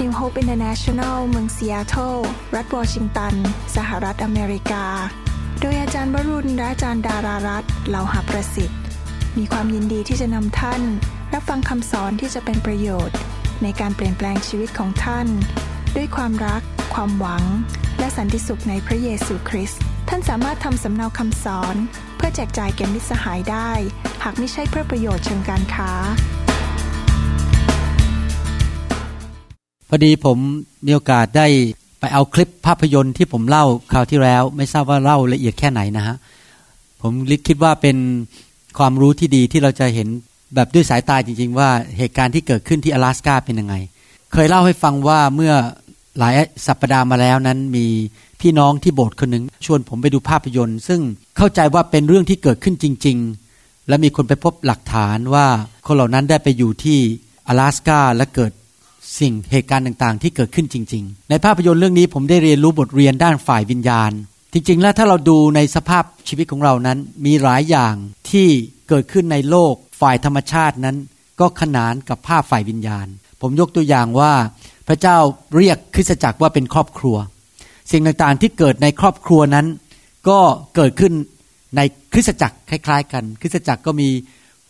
New Hope International เมืองซีแอตเทิลรัฐวอชิงตัน สหรัฐอเมริกา โดยอาจารย์วรุณและอาจารย์ดารารัตน์เหล่าหาประสิทธิ์ มีความยินดีที่จะนำท่าน รับฟังคำสอนที่จะเป็นประโยชน์ ในการเปลี่ยนแปลงชีวิตของท่าน ด้วยความรัก ความหวัง และสันติสุขในพระเยซูคริสต์ท่านสามารถทำสำเนาคำสอน เพื่อแจกจ่ายแก่มิตรสหายได้ หากไม่ใช่เพื่อประโยชน์เชิงการค้า พอดีผมมีโอกาสได้ไปเอาคลิปภาพยนตร์ที่ผมเล่าคราวที่แล้ว ไม่ทราบว่าเล่าละเอียดแค่ไหนนะฮะผมคิดว่าเป็นความรู้ที่ดีที่เราจะเห็นแบบด้วยสายตาจริง ๆ ว่าเหตุการณ์ที่เกิดขึ้นที่阿拉斯าเป็นยังไง เคยเล่าให้ฟังว่าเมื่อหลายสัปดาห์มาแล้วนั้นมีพี่น้องที่โบสถ์คนหนึ่งชวนผมไปดูภาพยนตร์ ซึ่งเข้าใจว่าเป็นเรื่องที่เกิดขึ้นจริง ๆ และมีคนไปพบหลักฐานว่าคนเหล่านั้นได้ไปอยู่ที่阿拉斯าและเกิด สิ่งเหตุการณ์ต่างๆ ที่เกิดขึ้นจริง ๆ ในภาพยนตร์เรื่องนี้ผมได้เรียนรู้บทเรียนด้านฝ่ายวิญญาณ จริง ๆ แล้วถ้าเราดูในสภาพชีวิตของเรานั้น มีหลายอย่างที่เกิดขึ้นในโลกฝ่ายธรรมชาตินั้น ก็ขนานกับภาพฝ่ายวิญญาณ ผมยกตัวอย่างว่าพระเจ้าเรียกคริสตจักรว่าเป็นครอบครัว สิ่งต่างๆที่เกิดในครอบครัวนั้น ก็เกิดขึ้นในคริสตจักรคล้าย ๆ กัน คริสตจักรก็มี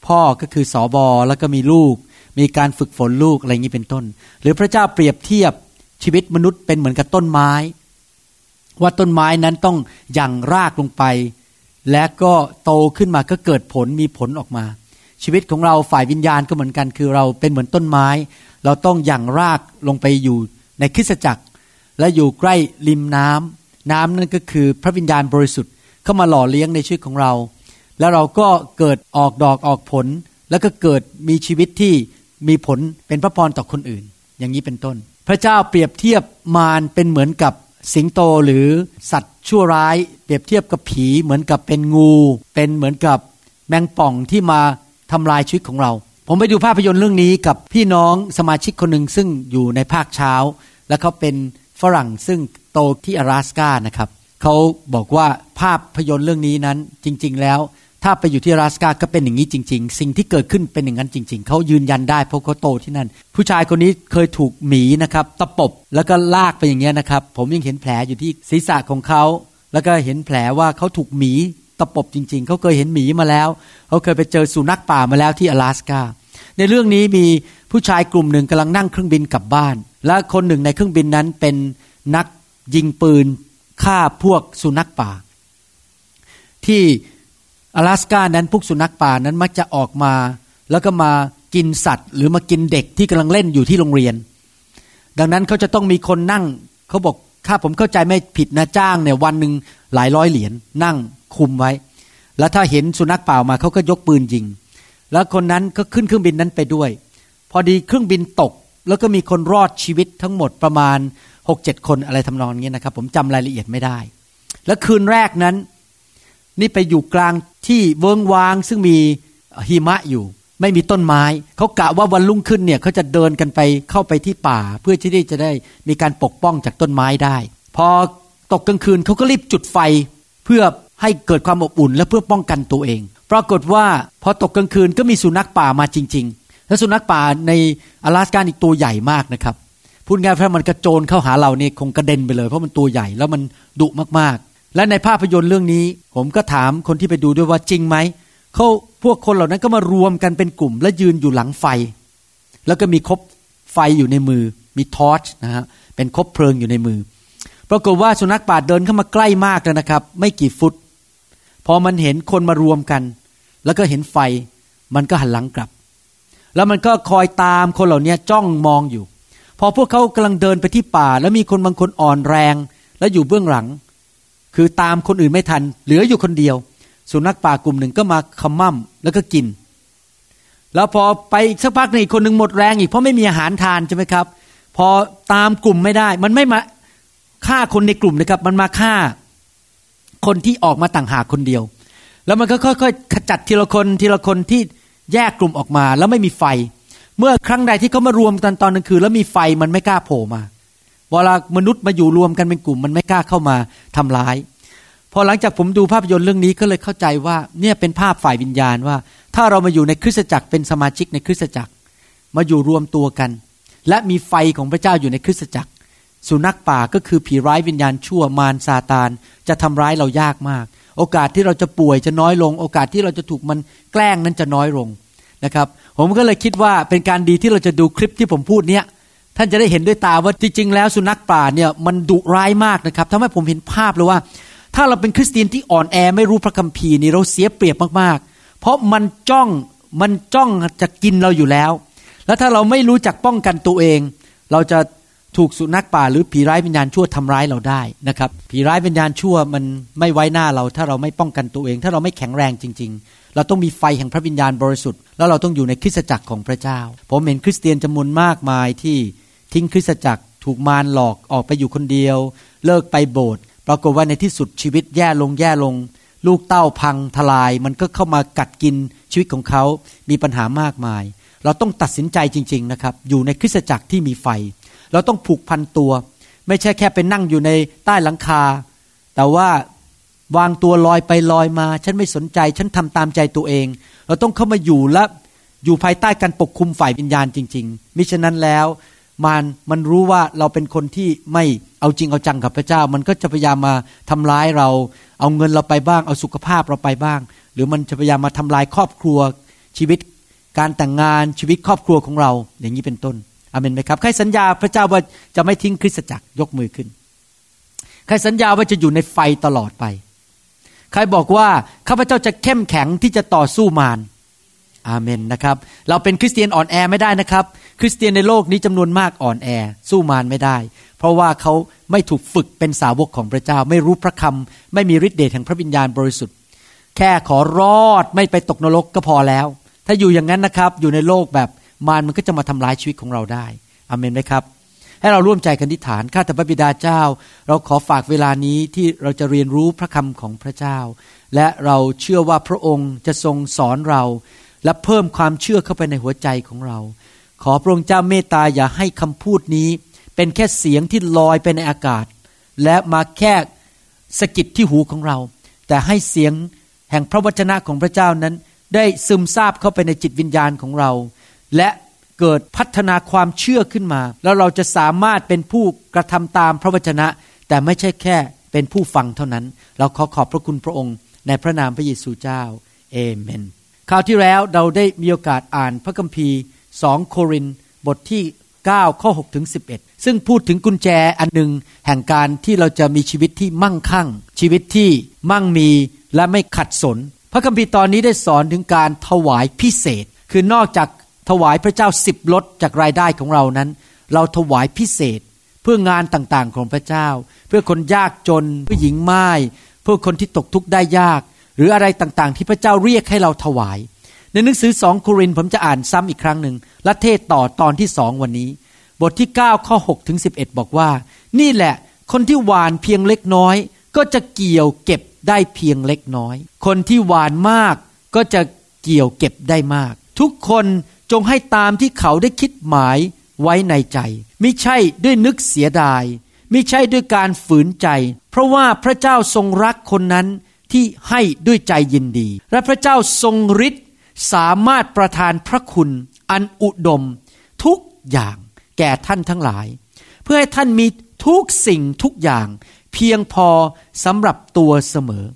พ่อก็คือสอบอแล้วก็มีลูก มีการฝึกฝนลูกอะไรอย่างนี้เป็นต้น หรือพระเจ้าเปรียบเทียบชีวิตมนุษย์เป็นเหมือนกับต้นไม้ ว่าต้นไม้นั้นต้องยังรากลงไป และก็โตขึ้นมาก็เกิดผลมีผลออกมา ชีวิตของเราฝ่ายวิญญาณก็เหมือนกัน คือเราเป็นเหมือนต้นไม้ เราต้องยังรากลงไปอยู่ในคริสตจักร และอยู่ใกล้ริมน้ำน้ำนั่นก็คือพระวิญญาณบริสุทธิ์เข้ามาหล่อเลี้ยงในชีวิตของเรา แล้วเราก็เกิดออกดอกออกผลแล้วก็เกิดมีชีวิตที่ มีผลเป็นพระพรต่อคนอื่น อย่างนี้เป็นต้น พระเจ้าเปรียบเทียบมารเป็นเหมือนกับสิงโตหรือสัตว์ชั่วร้าย เปรียบเทียบกับผีเหมือนกับเป็นงู เป็นเหมือนกับแมงป่องที่มาทำลายชีวิตของเรา ผมไปดูภาพยนตร์เรื่องนี้กับพี่น้องสมาชิกคนหนึ่งซึ่งอยู่ในภาคเช้า และเขาเป็นฝรั่งซึ่งโตที่阿拉斯กานะครับเขาบอกว่าภาพยนตร์เรื่องนี้นั้นจริง ๆแล้ว ถ้าไปอยู่ที่รัสกาก็เป็นอย่างนี้จริง ๆ สิ่งที่เกิดขึ้นเป็นอย่างนั้นจริง ๆ เขายืนยันได้เพราะเขาโตที่นั่น ผู้ชายคนนี้เคยถูกหมีนะครับตะปบแล้วก็ลากไปอย่างเงี้ยนะครับ ผมยังเห็นแผลอยู่ที่ศีรษะของเขา แล้วก็เห็นแผลว่าเขาถูกหมีตะปบจริง ๆ เขาเคยเห็นหมีมาแล้ว เขาเคยไปเจอสุนัขป่ามาแล้วที่阿拉斯กาในเรื่องนี้มีผู้ชายกลุ่มหนึ่งกำลังนั่งเครื่องบินกลับบ้าน และคนหนึ่งในเครื่องบินนั้นเป็นนักยิงปืนฆ่าพวกสุนัขป่า ที่ 阿拉斯สกานั้นพวกสุนัขป่านั้นมักจะออกมา แล้วก็มากินสัตว์ หรือมากินเด็กที่กำลังเล่นอยู่ที่โรงเรียน ดังนั้นเขาจะต้องมีคนนั่งเขาบอกถ้าผมเข้าใจไม่ผิดนะจ้างเนี่ยวันหนึ่งหลายร้อยเหรียญนนั่งคุมไว้ แล้วถ้าเห็นสุนัขป่ามาเขาก็ยกปืนยิง แล้วคนนั้นก็ขึ้นเครื่องบินนั้นไปด้วย พอดีเครื่องบินตกแล้วก็มีคนรอดชีวิตทั้งหมดประมาณหกเจ็ดคนอะไรทำนองนี้นะครับ ผมจำรายละเอียดไม่ได้ แล้วคืนแรกนั้น นี่ไปอยู่กลาง ที่เวิงวางซึ่งมีหิมะอยู่ ไม่มีต้นไม้ เขากะว่าวันรุ่งขึ้นเนี่ยเขาจะเดินกันไปเข้าไปที่ป่า เพื่อที่จะได้มีการปกป้องจากต้นไม้ได้ พอตกกลางคืนเขาก็รีบจุดไฟเพื่อให้เกิดความอบอุ่นและเพื่อป้องกันตัวเอง ปรากฏว่าพอตกกลางคืนก็มีสุนัขป่ามาจริง ๆ และสุนัขป่าใน阿拉สกาอีกตัวใหญ่มากนะครับพูดง่ายๆมันกระโจนเข้าหาเราเนี่ยคงกระเด็นไปเลย เพราะมันตัวใหญ่แล้วมันดุมาก และในภาพยนตร์เรื่องนี้ ผมก็ถามคนที่ไปดูด้วยว่าจริงไหมเขาพวกคนเหล่านั้นก็มารวมกันเป็นกลุ่ม และยืนอยู่หลังไฟ แล้วก็มีคบไฟอยู่ในมือ มีทอร์ชนะฮะเป็นคบเพลิงอยู่ในมือปรากฏว่าสุนัขป่าเดินเข้ามาใกล้มากเลยนะครับ ไม่กี่ฟุต พอมันเห็นคนมารวมกัน แล้วก็เห็นไฟ มันก็หันหลังกลับ แล้วมันก็คอยตามคนเหล่านี้จ้องมองอยู่ พอพวกเขากำลังเดินไปที่ป่า แล้วมีคนบางคนอ่อนแรง และอยู่เบื้องหลัง คือตามคนอื่นไม่ทัน เหลืออยู่คนเดียว สุนัขป่ากลุ่มหนึ่งก็มาขมั่มแล้วก็กิน แล้วพอไปอีกสักพักหนึ่งอีกคนหนึ่งหมดแรงอีกเพราะไม่มีอาหารทานใช่ไหมครับ พอตามกลุ่มไม่ได้ มันไม่มาฆ่าคนในกลุ่มนะครับ มันมาฆ่าคนที่ออกมาต่างหากคนเดียว แล้วมันก็ค่อยๆขจัดทีละคนทีละคนที่แยกกลุ่มออกมา แล้วไม่มีไฟ เมื่อครั้งใดที่เขามารวมกันตอนกลางคืนแล้วมีไฟมันไม่กล้าโผล่มา เวลามนุษย์มาอยู่รวมกันเป็นกลุ่ม มันไม่กล้าเข้ามาทำร้าย พอหลังจากผมดูภาพยนตร์เรื่องนี้ก็เลยเข้าใจว่าเนี่ยเป็นภาพฝ่ายวิญญาณว่า ถ้าเรามาอยู่ในคริสตจักรเป็นสมาชิกในคริสตจักร มาอยู่รวมตัวกัน และมีไฟของพระเจ้าอยู่ในคริสตจักร สุนัขป่าก็คือผีร้ายวิญญาณชั่วมารซาตาน จะทำร้ายเรายากมาก โอกาสที่เราจะป่วยจะน้อยลง โอกาสที่เราจะถูกมันแกล้งนั้นจะน้อยลงนะครับผมก็เลยคิดว่าเป็นการดีที่เราจะดูคลิปที่ผมพูดเนี้ย ท่านจะได้เห็นด้วยตาว่าจริงๆแล้วสุนัขป่าเนี่ยมันดุร้ายมากนะครับทำให้ผมเห็นภาพเลยว่า ถ้าเราเป็นคริสเตียนที่อ่อนแอไม่รู้พระคัมภีร์นี่เราเสียเปรียบมากๆ เพราะมันจ้องมันจ้องจะกินเราอยู่แล้ว แล้วถ้าเราไม่รู้จักป้องกันตัวเอง เราจะ ถูกสุนัขป่าหรือผีร้ายวิญญาณชั่วทำร้ายเราได้นะครับผีร้ายวิญญาณชั่วมันไม่ไว้หน้าเรา ถ้าเราไม่ป้องกันตัวเอง ถ้าเราไม่แข็งแรงจริง ๆ เราต้องมีไฟแห่งพระวิญญาณบริสุทธิ์ แล้วเราต้องอยู่ในคริสตจักรของพระเจ้า ผมเห็นคริสเตียนจำนวนมากมายที่ทิ้งคริสตจักรถูกมารหลอกออกไปอยู่คนเดียว เลิกไปโบสถ์ปรากฏว่าในที่สุดชีวิตแย่ลงแย่ลง ลูกเต้าพังทลาย มันก็เข้ามากัดกินชีวิตของเขา มีปัญหามากมาย เราต้องตัดสินใจจริง ๆนะครับ อยู่ในคริสตจักรที่มีไฟ เราต้องผูกพันตัว ไม่ใช่แค่ไปนั่งอยู่ในใต้หลังคา แต่ว่าวางตัวลอยไปลอยมา ฉันไม่สนใจ ฉันทำตามใจตัวเอง เราต้องเข้ามาอยู่และอยู่ภายใต้การปกคุมฝ่ายวิญญาณจริง ๆ มิฉะนั้นแล้วมันมันรู้ว่าเราเป็นคนที่ไม่เอาจริงเอาจังกับพระเจ้า มันก็จะพยายามมาทำร้ายเรา เอาเงินเราไปบ้าง เอาสุขภาพเราไปบ้าง หรือมันจะพยายามมาทำลายครอบครัวชีวิตการแต่งงานชีวิตครอบครัวของเราอย่างนี้เป็นต้น อเมนไหมครับใครสัญญาพระเจ้าว่าจะไม่ทิ้งคริสตจักรยกมือขึ้น ใครสัญญาว่าจะอยู่ในไฟตลอดไป ใครบอกว่าข้าพเจ้าจะเข้มแข็งที่จะต่อสู้มารอาเมนนะครับ เราเป็นคริสเตียนอ่อนแอไม่ได้นะครับ คริสเตียนในโลกนี้จำนวนมากอ่อนแอ สู้มารไม่ได้ เพราะว่าเขาไม่ถูกฝึกเป็นสาวกของพระเจ้า ไม่รู้พระคำไม่มีฤทธิ์เดชแห่งพระวิญญาณบริสุทธิ์ แค่ขอรอดไม่ไปตกนรกก็พอแล้ว ถ้าอยู่อย่างนั้นนะครับอยู่ในโลกแบบ มารมันก็จะมาทำลายชีวิตของเราได้อาเมนไหมครับ ให้เราร่วมใจกันทิฏฐานข้าแต่พระบิดาเจ้า เราขอฝากเวลานี้ที่เราจะเรียนรู้พระคำของพระเจ้า และเราเชื่อว่าพระองค์จะทรงสอนเรา และเพิ่มความเชื่อเข้าไปในหัวใจของเรา ขอพระองค์เจ้าเมตตาอย่าให้คำพูดนี้ เป็นแค่เสียงที่ลอยไปในอากาศ และมาแค่สกิดที่หูของเรา แต่ให้เสียงแห่งพระวจนะของพระเจ้านั้นได้ซึมซาบเข้าไปในจิตวิญญาณของเรา และเกิดพัฒนาความเชื่อขึ้นมา แล้วเราจะสามารถเป็นผู้กระทำตามพระวจนะ แต่ไม่ใช่แค่เป็นผู้ฟังเท่านั้น เราขอขอบพระคุณพระองค์ ในพระนามพระเยซูเจ้าเอเมนคราวที่แล้วเราได้มีโอกาสอ่านพระคัมภีร์สองโครินบทที่ 9 ข้อ6ถึง11 ซึ่งพูดถึงกุญแจอันหนึ่งแห่งการที่เราจะมีชีวิตที่มั่งคั่ง ชีวิตที่มั่งมีและไม่ขัดสน พระคัมภีร์ตอนนี้ได้สอนถึงการถวายพิเศษ คือนอกจาก ถวายพระเจ้าสิบลดจากรายได้ของเรานั้น เราถวายพิเศษเพื่องานต่างๆของพระเจ้า เพื่อคนยากจนผู้หญิงไม้เพื่อคนที่ตกทุกข์ได้ยาก หรืออะไรต่างๆ ที่พระเจ้าเรียกให้เราถวาย ในหนังสือสองโครินผมจะอ่านซ้ำอีกครั้งหนึ่งและเทศต่อตอนที่สองวันนี้ บทที่ 9 ข้อ6ถึง11 บอกว่า นี่แหละคนที่หวานเพียงเล็กน้อย ก็จะเกี่ยวเก็บได้เพียงเล็กน้อย คนที่หวานมากก็จะเกี่ยวเก็บได้มาก ทุกคน จงให้ตามที่เขาได้คิดหมายไว้ในใจ ไม่ใช่ด้วยนึกเสียดาย ไม่ใช่ด้วยการฝืนใจ เพราะว่าพระเจ้าทรงรักคนนั้นที่ให้ด้วยใจยินดี และพระเจ้าทรงฤทธิ์สามารถประทานพระคุณ อันอุดม ทุกอย่างแก่ท่านทั้งหลาย เพื่อให้ท่านมีทุกสิ่งทุกอย่าง เพียงพอสำหรับตัวเสมอ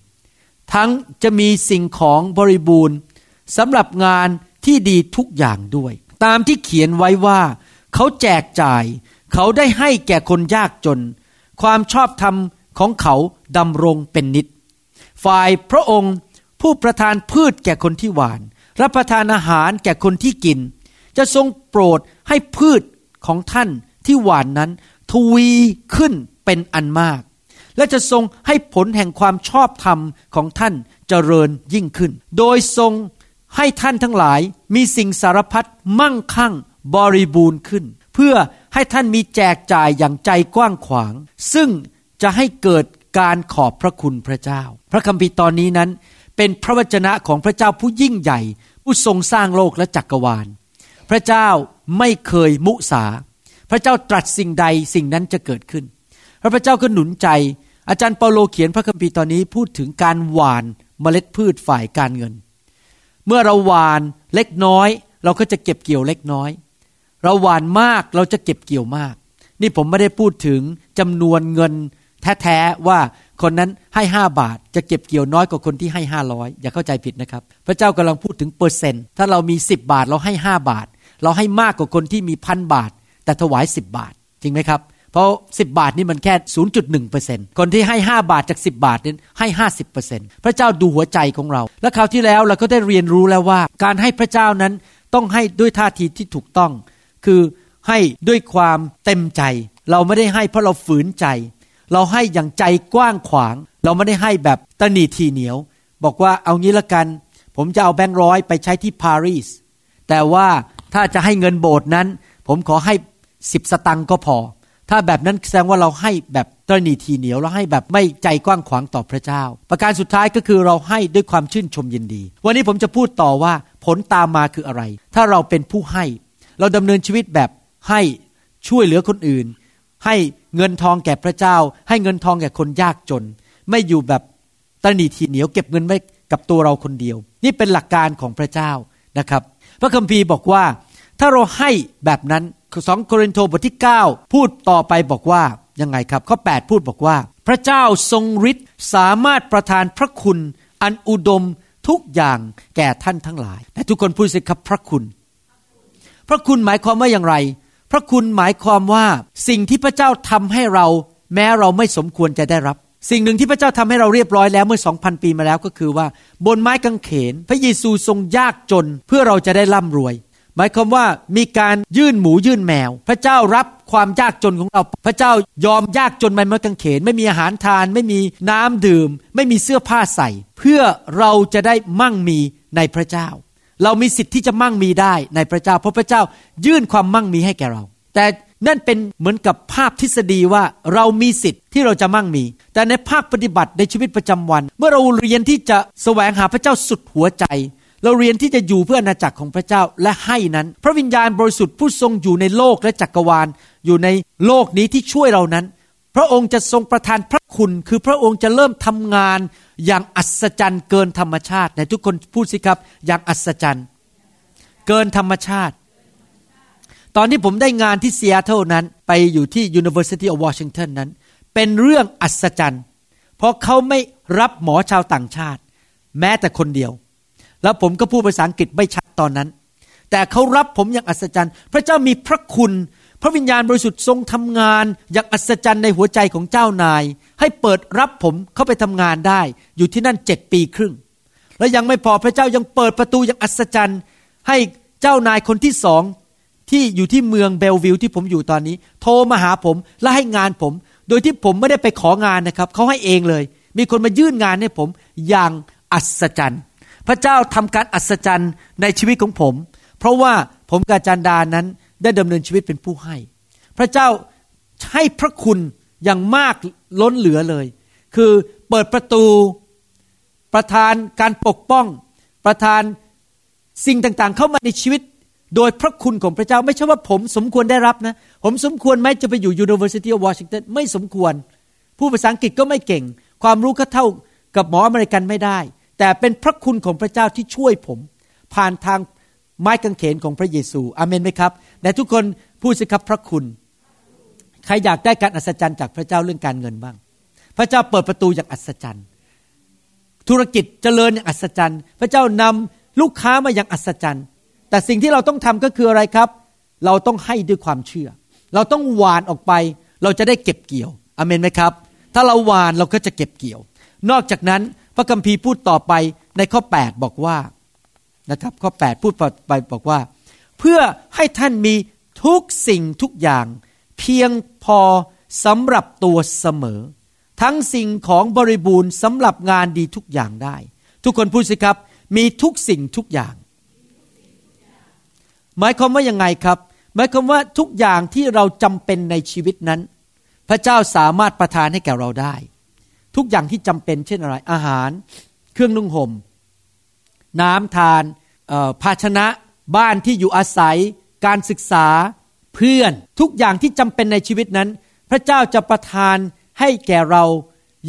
ทั้งจะมีสิ่งของบริบูรณ์สำหรับงาน ที่ดีทุกอย่างด้วย ตามที่เขียนไว้ว่า เขาแจกจ่าย เขาได้ให้แก่คนยากจน ความชอบธรรมของเขาดำรงเป็นนิจฝ่ายพระองค์ผู้ประทานพืชแก่คนที่หวาน รับประทานอาหารแก่คนที่กิน จะทรงโปรดให้พืชของท่านที่หวานนั้น ทวีขึ้นเป็นอันมาก และจะทรงให้ผลแห่งความชอบธรรมของท่านเจริญยิ่งขึ้น โดยทรง ให้ท่านทั้งหลายมีสิ่งสารพัดมั่งคั่งบริบูรณ์ขึ้น เพื่อให้ท่านมีแจกจ่ายอย่างใจกว้างขวาง ซึ่งจะให้เกิดการขอบพระคุณพระเจ้า พระคัมภีร์ตอนนี้นั้น เป็นพระวจนะของพระเจ้าผู้ยิ่งใหญ่ ผู้ทรงสร้างโลกและจักรวาล พระเจ้าไม่เคยมุสา พระเจ้าตรัสสิ่งใดสิ่งนั้นจะเกิดขึ้นพระเจ้าก็หนุนใจ อาจารย์เปาโลเขียนพระคัมภีร์ตอนนี้พูดถึงการหว่านเมล็ดพืชฝ่ายการเงิน เมื่อเราหวานเล็กน้อย เราก็จะเก็บเกี่ยวเล็กน้อย เราหวานมากเราจะเก็บเกี่ยวมาก นี่ผมไม่ได้พูดถึงจำนวนเงินแท้ๆว่าคนนั้นให้ห้าบาท จะเก็บเกี่ยวน้อยกว่าคนที่ให้ห้าร้อยอย่าเข้าใจผิดนะครับ พระเจ้ากำลังพูดถึงเปอร์เซ็นต์ถ้าเรามีสิบบาทเราให้ห้าบาท เราให้มากกว่าคนที่มีพันบาท แต่ถวายสิบบาท จริงไหมครับ เพราะสิบาทนี่มันแค่ศูนย์จุดหนึ่งเปอร์เซ็นต์คนที่ให้ห้าบาทจากสิบาทนั้นให้ห้าสิบเปอร์เซ็นต์พระเจ้าดูหัวใจของเรา และคราวที่แล้วเราก็ได้เรียนรู้แล้วว่า การให้พระเจ้านั้นต้องให้ด้วยท่าทีที่ถูกต้อง คือให้ด้วยความเต็มใจ เราไม่ได้ให้เพราะเราฝืนใจ เราให้อย่างใจกว้างขวาง เราไม่ได้ให้แบบตนีทีเหนียว บอกว่าเอางี้ละกัน ผมจะเอาแบงค์ร้อยไปใช้ที่ปารีสแต่ว่าถ้าจะให้เงินโบสถ์นั้น ผมขอให้สิบสตังค์ก็พอ ถ้าแบบนั้นแสดงว่าเราให้แบบตรนีทีเหนียวเราให้แบบไม่ใจกว้างขวางต่อพระเจ้า ประการสุดท้ายก็คือเราให้ด้วยความชื่นชมยินดี วันนี้ผมจะพูดต่อว่าผลตามมาคืออะไร ถ้าเราเป็นผู้ให้ เราดำเนินชีวิตแบบให้ช่วยเหลือคนอื่น ให้เงินทองแก่พระเจ้า ให้เงินทองแก่คนยากจน ไม่อยู่แบบตนีทีเหนียวเก็บเงินไว้กับตัวเราคนเดียว นี่เป็นหลักการของพระเจ้านะครับ พระคัมภีร์บอกว่า ถ้าเราให้แบบนั้น สองโครินธ์บทที่ 9 พูดต่อไปบอกว่ายังไงครับ ข้อ 8 พูดบอกว่า พระเจ้าทรงฤทธิ์สามารถประทานพระคุณอันอุดมทุกอย่างแก่ท่านทั้งหลายแต่ทุกคนพูดสิครับพระคุณ พระคุณหมายความว่าอย่างไร พระคุณหมายความว่าสิ่งที่พระเจ้าทำให้เรา แม้เราไม่สมควรจะได้รับ สิ่งหนึ่งที่พระเจ้าทำให้เราเรียบร้อยแล้วเมื่อสองพันปีมาแล้วก็คือว่า บนไม้กางเขน พระเยซูทรงยากจนเพื่อเราจะได้ร่ำรวย หมายความว่ามีการยื่นหมูยื่นแมว พระเจ้ารับความยากจนของเรา พระเจ้ายอมยากจนไปเมื่อกางเขน ไม่มีอาหารทาน ไม่มีน้ำดื่ม ไม่มีเสื้อผ้าใส่ เพื่อเราจะได้มั่งมีในพระเจ้า เรามีสิทธิ์ที่จะมั่งมีได้ในพระเจ้า เพราะพระเจ้ายื่นความมั่งมีให้แก่เรา แต่นั่นเป็นเหมือนกับภาพทฤษฎีว่าเรามีสิทธิ์ที่เราจะมั่งมี แต่ในภาคปฏิบัติในชีวิตประจำวัน เมื่อเราเรียนที่จะแสวงหาพระเจ้าสุดหัวใจ เราเรียนที่จะอยู่เพื่ออาณาจักรของพระเจ้าและให้นั้น พระวิญญาณบริสุทธิ์ผู้ทรงอยู่ในโลกและจักรวาล อยู่ในโลกนี้ที่ช่วยเรานั้น พระองค์จะทรงประทานพระคุณ คือพระองค์จะเริ่มทำงานอย่างอัศจรรย์เกินธรรมชาติในทุกคนพูดสิครับ อย่างอัศจรรย์ เกินธรรมชาติ ตอนที่ผมได้งานที่เซีแอตเทิลนั้นไปอยู่ที่ University of Washington นั้น เป็นเรื่องอัศจรรย์ เพราะเขาไม่รับหมอชาวต่างชาติ แม้แต่คนเดียว แล้วผมก็พูดภาษาอังกฤษไม่ชัดตอนนั้น แต่เขารับผมอย่างอัศจรรย์ พระเจ้ามีพระคุณ พระวิญญาณบริสุทธิ์ทรงทำงาน อย่างอัศจรรย์ในหัวใจของเจ้านาย ให้เปิดรับผมเข้าไปทำงานได้ อยู่ที่นั่นเจ็ดปีครึ่ง และยังไม่พอพระเจ้ายังเปิดประตูอย่างอัศจรรย์ ให้เจ้านายคนที่สองที่อยู่ที่เมืองเบลวิลที่ผมอยู่ตอนนี้ โทรมาหาผมและให้งานผม โดยที่ผมไม่ได้ไปของานนะครับเขาให้เองเลย มีคนมายื่นงานให้ผมอย่างอัศจรรย์ พระเจ้าทำการอัศจรรย์ในชีวิตของผม เพราะว่าผมกับจันดานั้นได้ดำเนินชีวิตเป็นผู้ให้ พระเจ้าให้พระคุณอย่างมากล้นเหลือเลย คือเปิดประตู ประทานการปกป้อง ประทานสิ่งต่างๆ เข้ามาในชีวิต โดยพระคุณของพระเจ้าไม่ใช่ว่าผมสมควรได้รับนะ ผมสมควรไหมจะไปอยู่ University of Washington ไม่สมควร ผู้ภาษาอังกฤษก็ไม่เก่ง ความรู้ก็เท่ากับหมออเมริกันไม่ได้ แต่เป็นพระคุณของพระเจ้าที่ช่วยผม ผ่านทางไม้กางเขนของพระเยซูอเมนไหมครับแต่ทุกคนพูดสิครับพระคุณ ใครอยากได้การอัศจรรย์จากพระเจ้าเรื่องการเงินบ้าง พระเจ้าเปิดประตูอย่างอัศจรรย์ ธุรกิจเจริญอย่างอัศจรรย์ พระเจ้านำลูกค้ามาอย่างอัศจรรย์ แต่สิ่งที่เราต้องทำก็คืออะไรครับ เราต้องให้ด้วยความเชื่อ เราต้องหวานออกไป เราจะได้เก็บเกี่ยวอเมนไหมครับ ถ้าเราหวานเราก็จะเก็บเกี่ยว นอกจากนั้น พระคัมภีร์พูดต่อไปในข้อ 8 บอกว่านะครับข้อ 8 พูดไปบอกว่า เพื่อให้ท่านมีทุกสิ่งทุกอย่าง เพียงพอสำหรับตัวเสมอ ทั้งสิ่งของบริบูรณ์สำหรับงานดีทุกอย่างได้ ทุกคนพูดสิครับมีทุกสิ่งทุกอย่าง หมายความว่ายังไงครับ หมายความว่าทุกอย่างที่เราจำเป็นในชีวิตนั้น พระเจ้าสามารถประทานให้แก่เราได้ ทุกอย่างที่จำเป็นเช่นอะไร อาหาร เครื่องนุ่งหม่ม น้ำทานภาชนะ บ้านที่อยู่อาศัย การศึกษา เพื่อน ทุกอย่างที่จำเป็นในชีวิตนั้น พระเจ้าจะประทานให้แก่เรา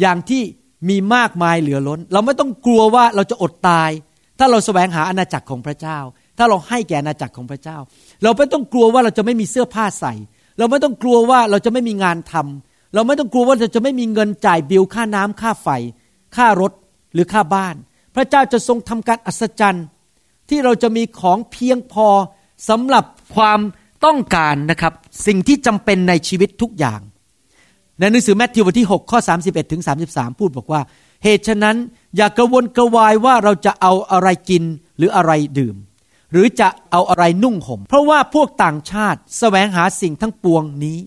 อย่างที่มีมากมายเหลือล้น เราไม่ต้องกลัวว่าเราจะอดตาย ถ้าเราแสวงหาอาณาจักรของพระเจ้า ถ้าเราให้แก่อาณาจักรของพระเจ้า เราไม่ต้องกลัวว่าเราจะไม่มีเสื้อผ้าใส่ เราไม่ต้องกลัวว่าเราจะไม่มีงานทำ เราไม่ต้องกลัวว่าเราจะไม่มีเงินจ่ายบิลค่าน้ำค่าไฟ ค่ารถหรือค่าบ้าน พระเจ้าจะทรงทำการอัศจรรย์ ที่เราจะมีของเพียงพอสำหรับความต้องการนะครับ สิ่งที่จำเป็นในชีวิตทุกอย่าง ในหนังสือแมทธิวบทที่ 6 ข้อ 31ถึง33 พูดบอกว่า เหตุฉะนั้นอย่ากระวนกระวายว่าเราจะเอาอะไรกินหรืออะไรดื่ม หรือจะเอาอะไรนุ่งห่มเพราะว่าพวกต่างชาติสแสวงหาสิ่งทั้งปวงนี้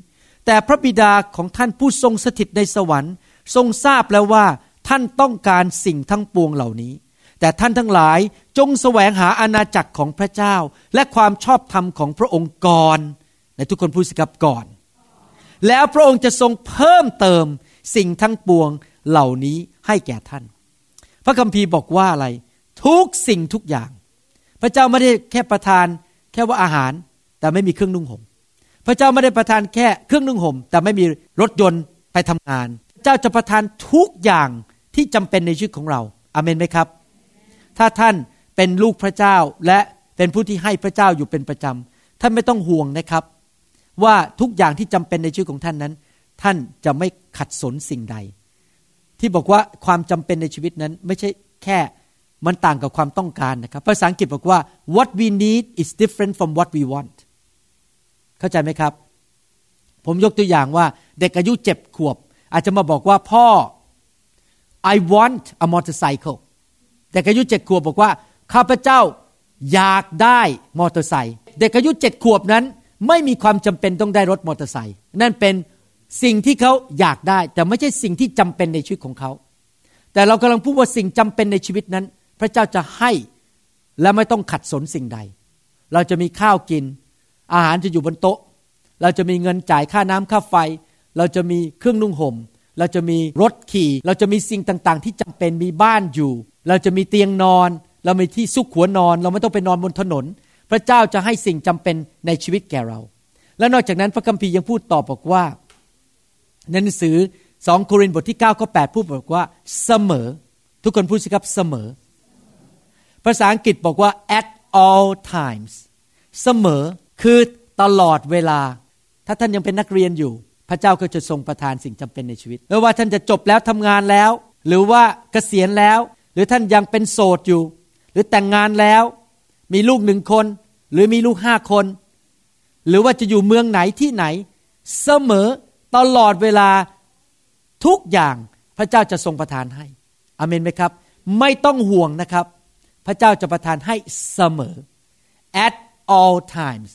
แต่พระบิดาของท่านผู้ทรงสถิตในสวรรค์ ทรงทราบแล้วว่าท่านต้องการสิ่งทั้งปวงเหล่านี้ แต่ท่านทั้งหลายจงแสวงหาอาณาจักรของพระเจ้า และความชอบธรรมของพระองค์ก่อนในทุกคนพูดสิครับก่อน แล้วพระองค์จะทรงเพิ่มเติมสิ่งทั้งปวงเหล่านี้ให้แก่ท่าน พระคัมภีร์บอกว่าอะไร ทุกสิ่งทุกอย่าง พระเจ้าไม่ได้แค่ประทาน แค่ว่าอาหาร แต่ไม่มีเครื่องนุ่งห่ม พระเจ้าไม่ได้ประทานแค่เครื่องนุ่งห่ม แต่ไม่มีรถยนต์ไปทำงาน เจ้าจะประทานทุกอย่างที่จำเป็นในชีวิตของเราอาเมนไหมครับ ถ้าท่านเป็นลูกพระเจ้าและเป็นผู้ที่ให้พระเจ้าอยู่เป็นประจำท่านไม่ต้องห่วงนะครับ ว่าทุกอย่างที่จำเป็นในชีวิตของท่านนั้น ท่านจะไม่ขัดสนสิ่งใด ที่บอกว่าความจำเป็นในชีวิตนั้นไม่ใช่แค่มันต่างกับความต้องการนะครับภาษาอังกฤษบอกว่า what we need is different from what we want เข้าใจไหมครับ ผมยกตัวอย่างว่าเด็กอายุเจ็บขวบ อาจจะมาบอกว่าพ่อ I want a motorcycle เด็กอายุเจ็ดขวบบอกว่า ข้าพเจ้าอยากได้มอเตอร์ไซค์เด็กอายุเจ็ดขวบนั้น ไม่มีความจำเป็นต้องได้รถมอเตอร์ไซค์นั่นเป็นสิ่งที่เขาอยากได้ แต่ไม่ใช่สิ่งที่จำเป็นในชีวิตของเขา แต่เรากำลังพูดว่าสิ่งจำเป็นในชีวิตนั้น พระเจ้าจะให้และไม่ต้องขัดสนสิ่งใด เราจะมีข้าวกิน อาหารจะอยู่บนโต๊ะ เราจะมีเงินจ่ายค่าน้ำค่าไฟ เราจะมีเครื่องนุ่งหม่ม เราจะมีรถขี่ เราจะมีสิ่งต่างๆ ที่จำเป็นมีบ้านอยู่ เราจะมีเตียงนอน เรามีที่ซุกหัวนอน เราไม่ต้องไปนอนบนถนน พระเจ้าจะให้สิ่งจำเป็นในชีวิตแก่เรา และนอกจากนั้นพระคัมภีร์ยังพูดต่อบอกว่าในหนังสือสองโครินธ์บทที่9ข้อ8พูดบอกว่าเสมอ ทุกคนพูดสิครับเสมอ ภาษาอังกฤษบอกว่า at all times เสมอ คือตลอดเวลา ถ้าท่านยังเป็นนักเรียนอยู่ พระเจ้าก็จะทรงประทานสิ่งจำเป็นในชีวิต ไม่ว่าท่านจะจบแล้วทำงานแล้ว หรือว่าเกษียณแล้ว หรือท่านยังเป็นโสดอยู่ หรือแต่งงานแล้ว มีลูกหนึ่งคน หรือมีลูกห้าคน หรือว่าจะอยู่เมืองไหนที่ไหน เสมอตลอดเวลาทุกอย่างพระเจ้าจะทรงประทานให้อเมนไหมครับ ไม่ต้องห่วงนะครับ พระเจ้าจะประทานให้เสมอ at all times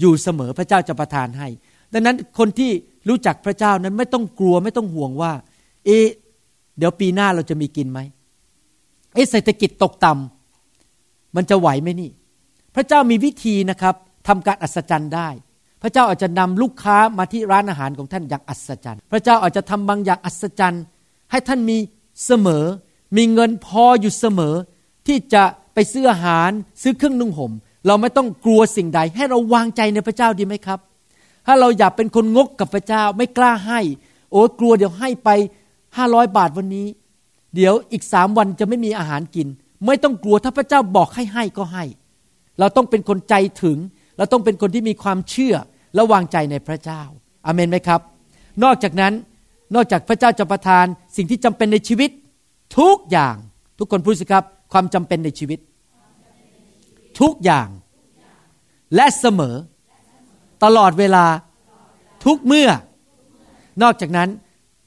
อยู่เสมอพระเจ้าจะประทานให้ ดังนั้นคนที่รู้จักพระเจ้านั้นไม่ต้องกลัวไม่ต้องห่วงว่า เอ๊เดี๋ยวปีหน้าเราจะมีกินไหมเอ๊เศรษฐกิจตกต่ำมันจะไหวไหมนี่ พระเจ้ามีวิธีนะครับทำการอัศจรรย์ได้ พระเจ้าอาจจะนำลูกค้ามาที่ร้านอาหารของท่านอย่างอัศจรรย์ พระเจ้าอาจจะทำบางอย่างอัศจรรย์ ให้ท่านมีเสมอ มีเงินพออยู่เสมอ ที่จะไปซื้ออาหารซื้อเครื่องนุ่งห่ม เราไม่ต้องกลัวสิ่งใด ให้เราวางใจในพระเจ้าดีไหมครับ ถ้าเราอยากเป็นคนงกกับพระเจ้าไม่กล้าให้ โอ้กลัวเดี๋ยวให้ไปห้าร้อยบาทวันนี้ เดี๋ยวอีกสามวันจะไม่มีอาหารกิน ไม่ต้องกลัวถ้าพระเจ้าบอกให้ให้ก็ให้ เราต้องเป็นคนใจถึง เราต้องเป็นคนที่มีความเชื่อและวางใจในพระเจ้าอาเมนไหมครับ นอกจากนั้นนอกจากพระเจ้าจะประทานสิ่งที่จำเป็นในชีวิต ทุกอย่างทุกคนพูดสิครับ ความจำเป็นในชีวิต ทุกอย่าง และเสมอ ตลอดเวลาทุกเมื่อ นอกจากนั้น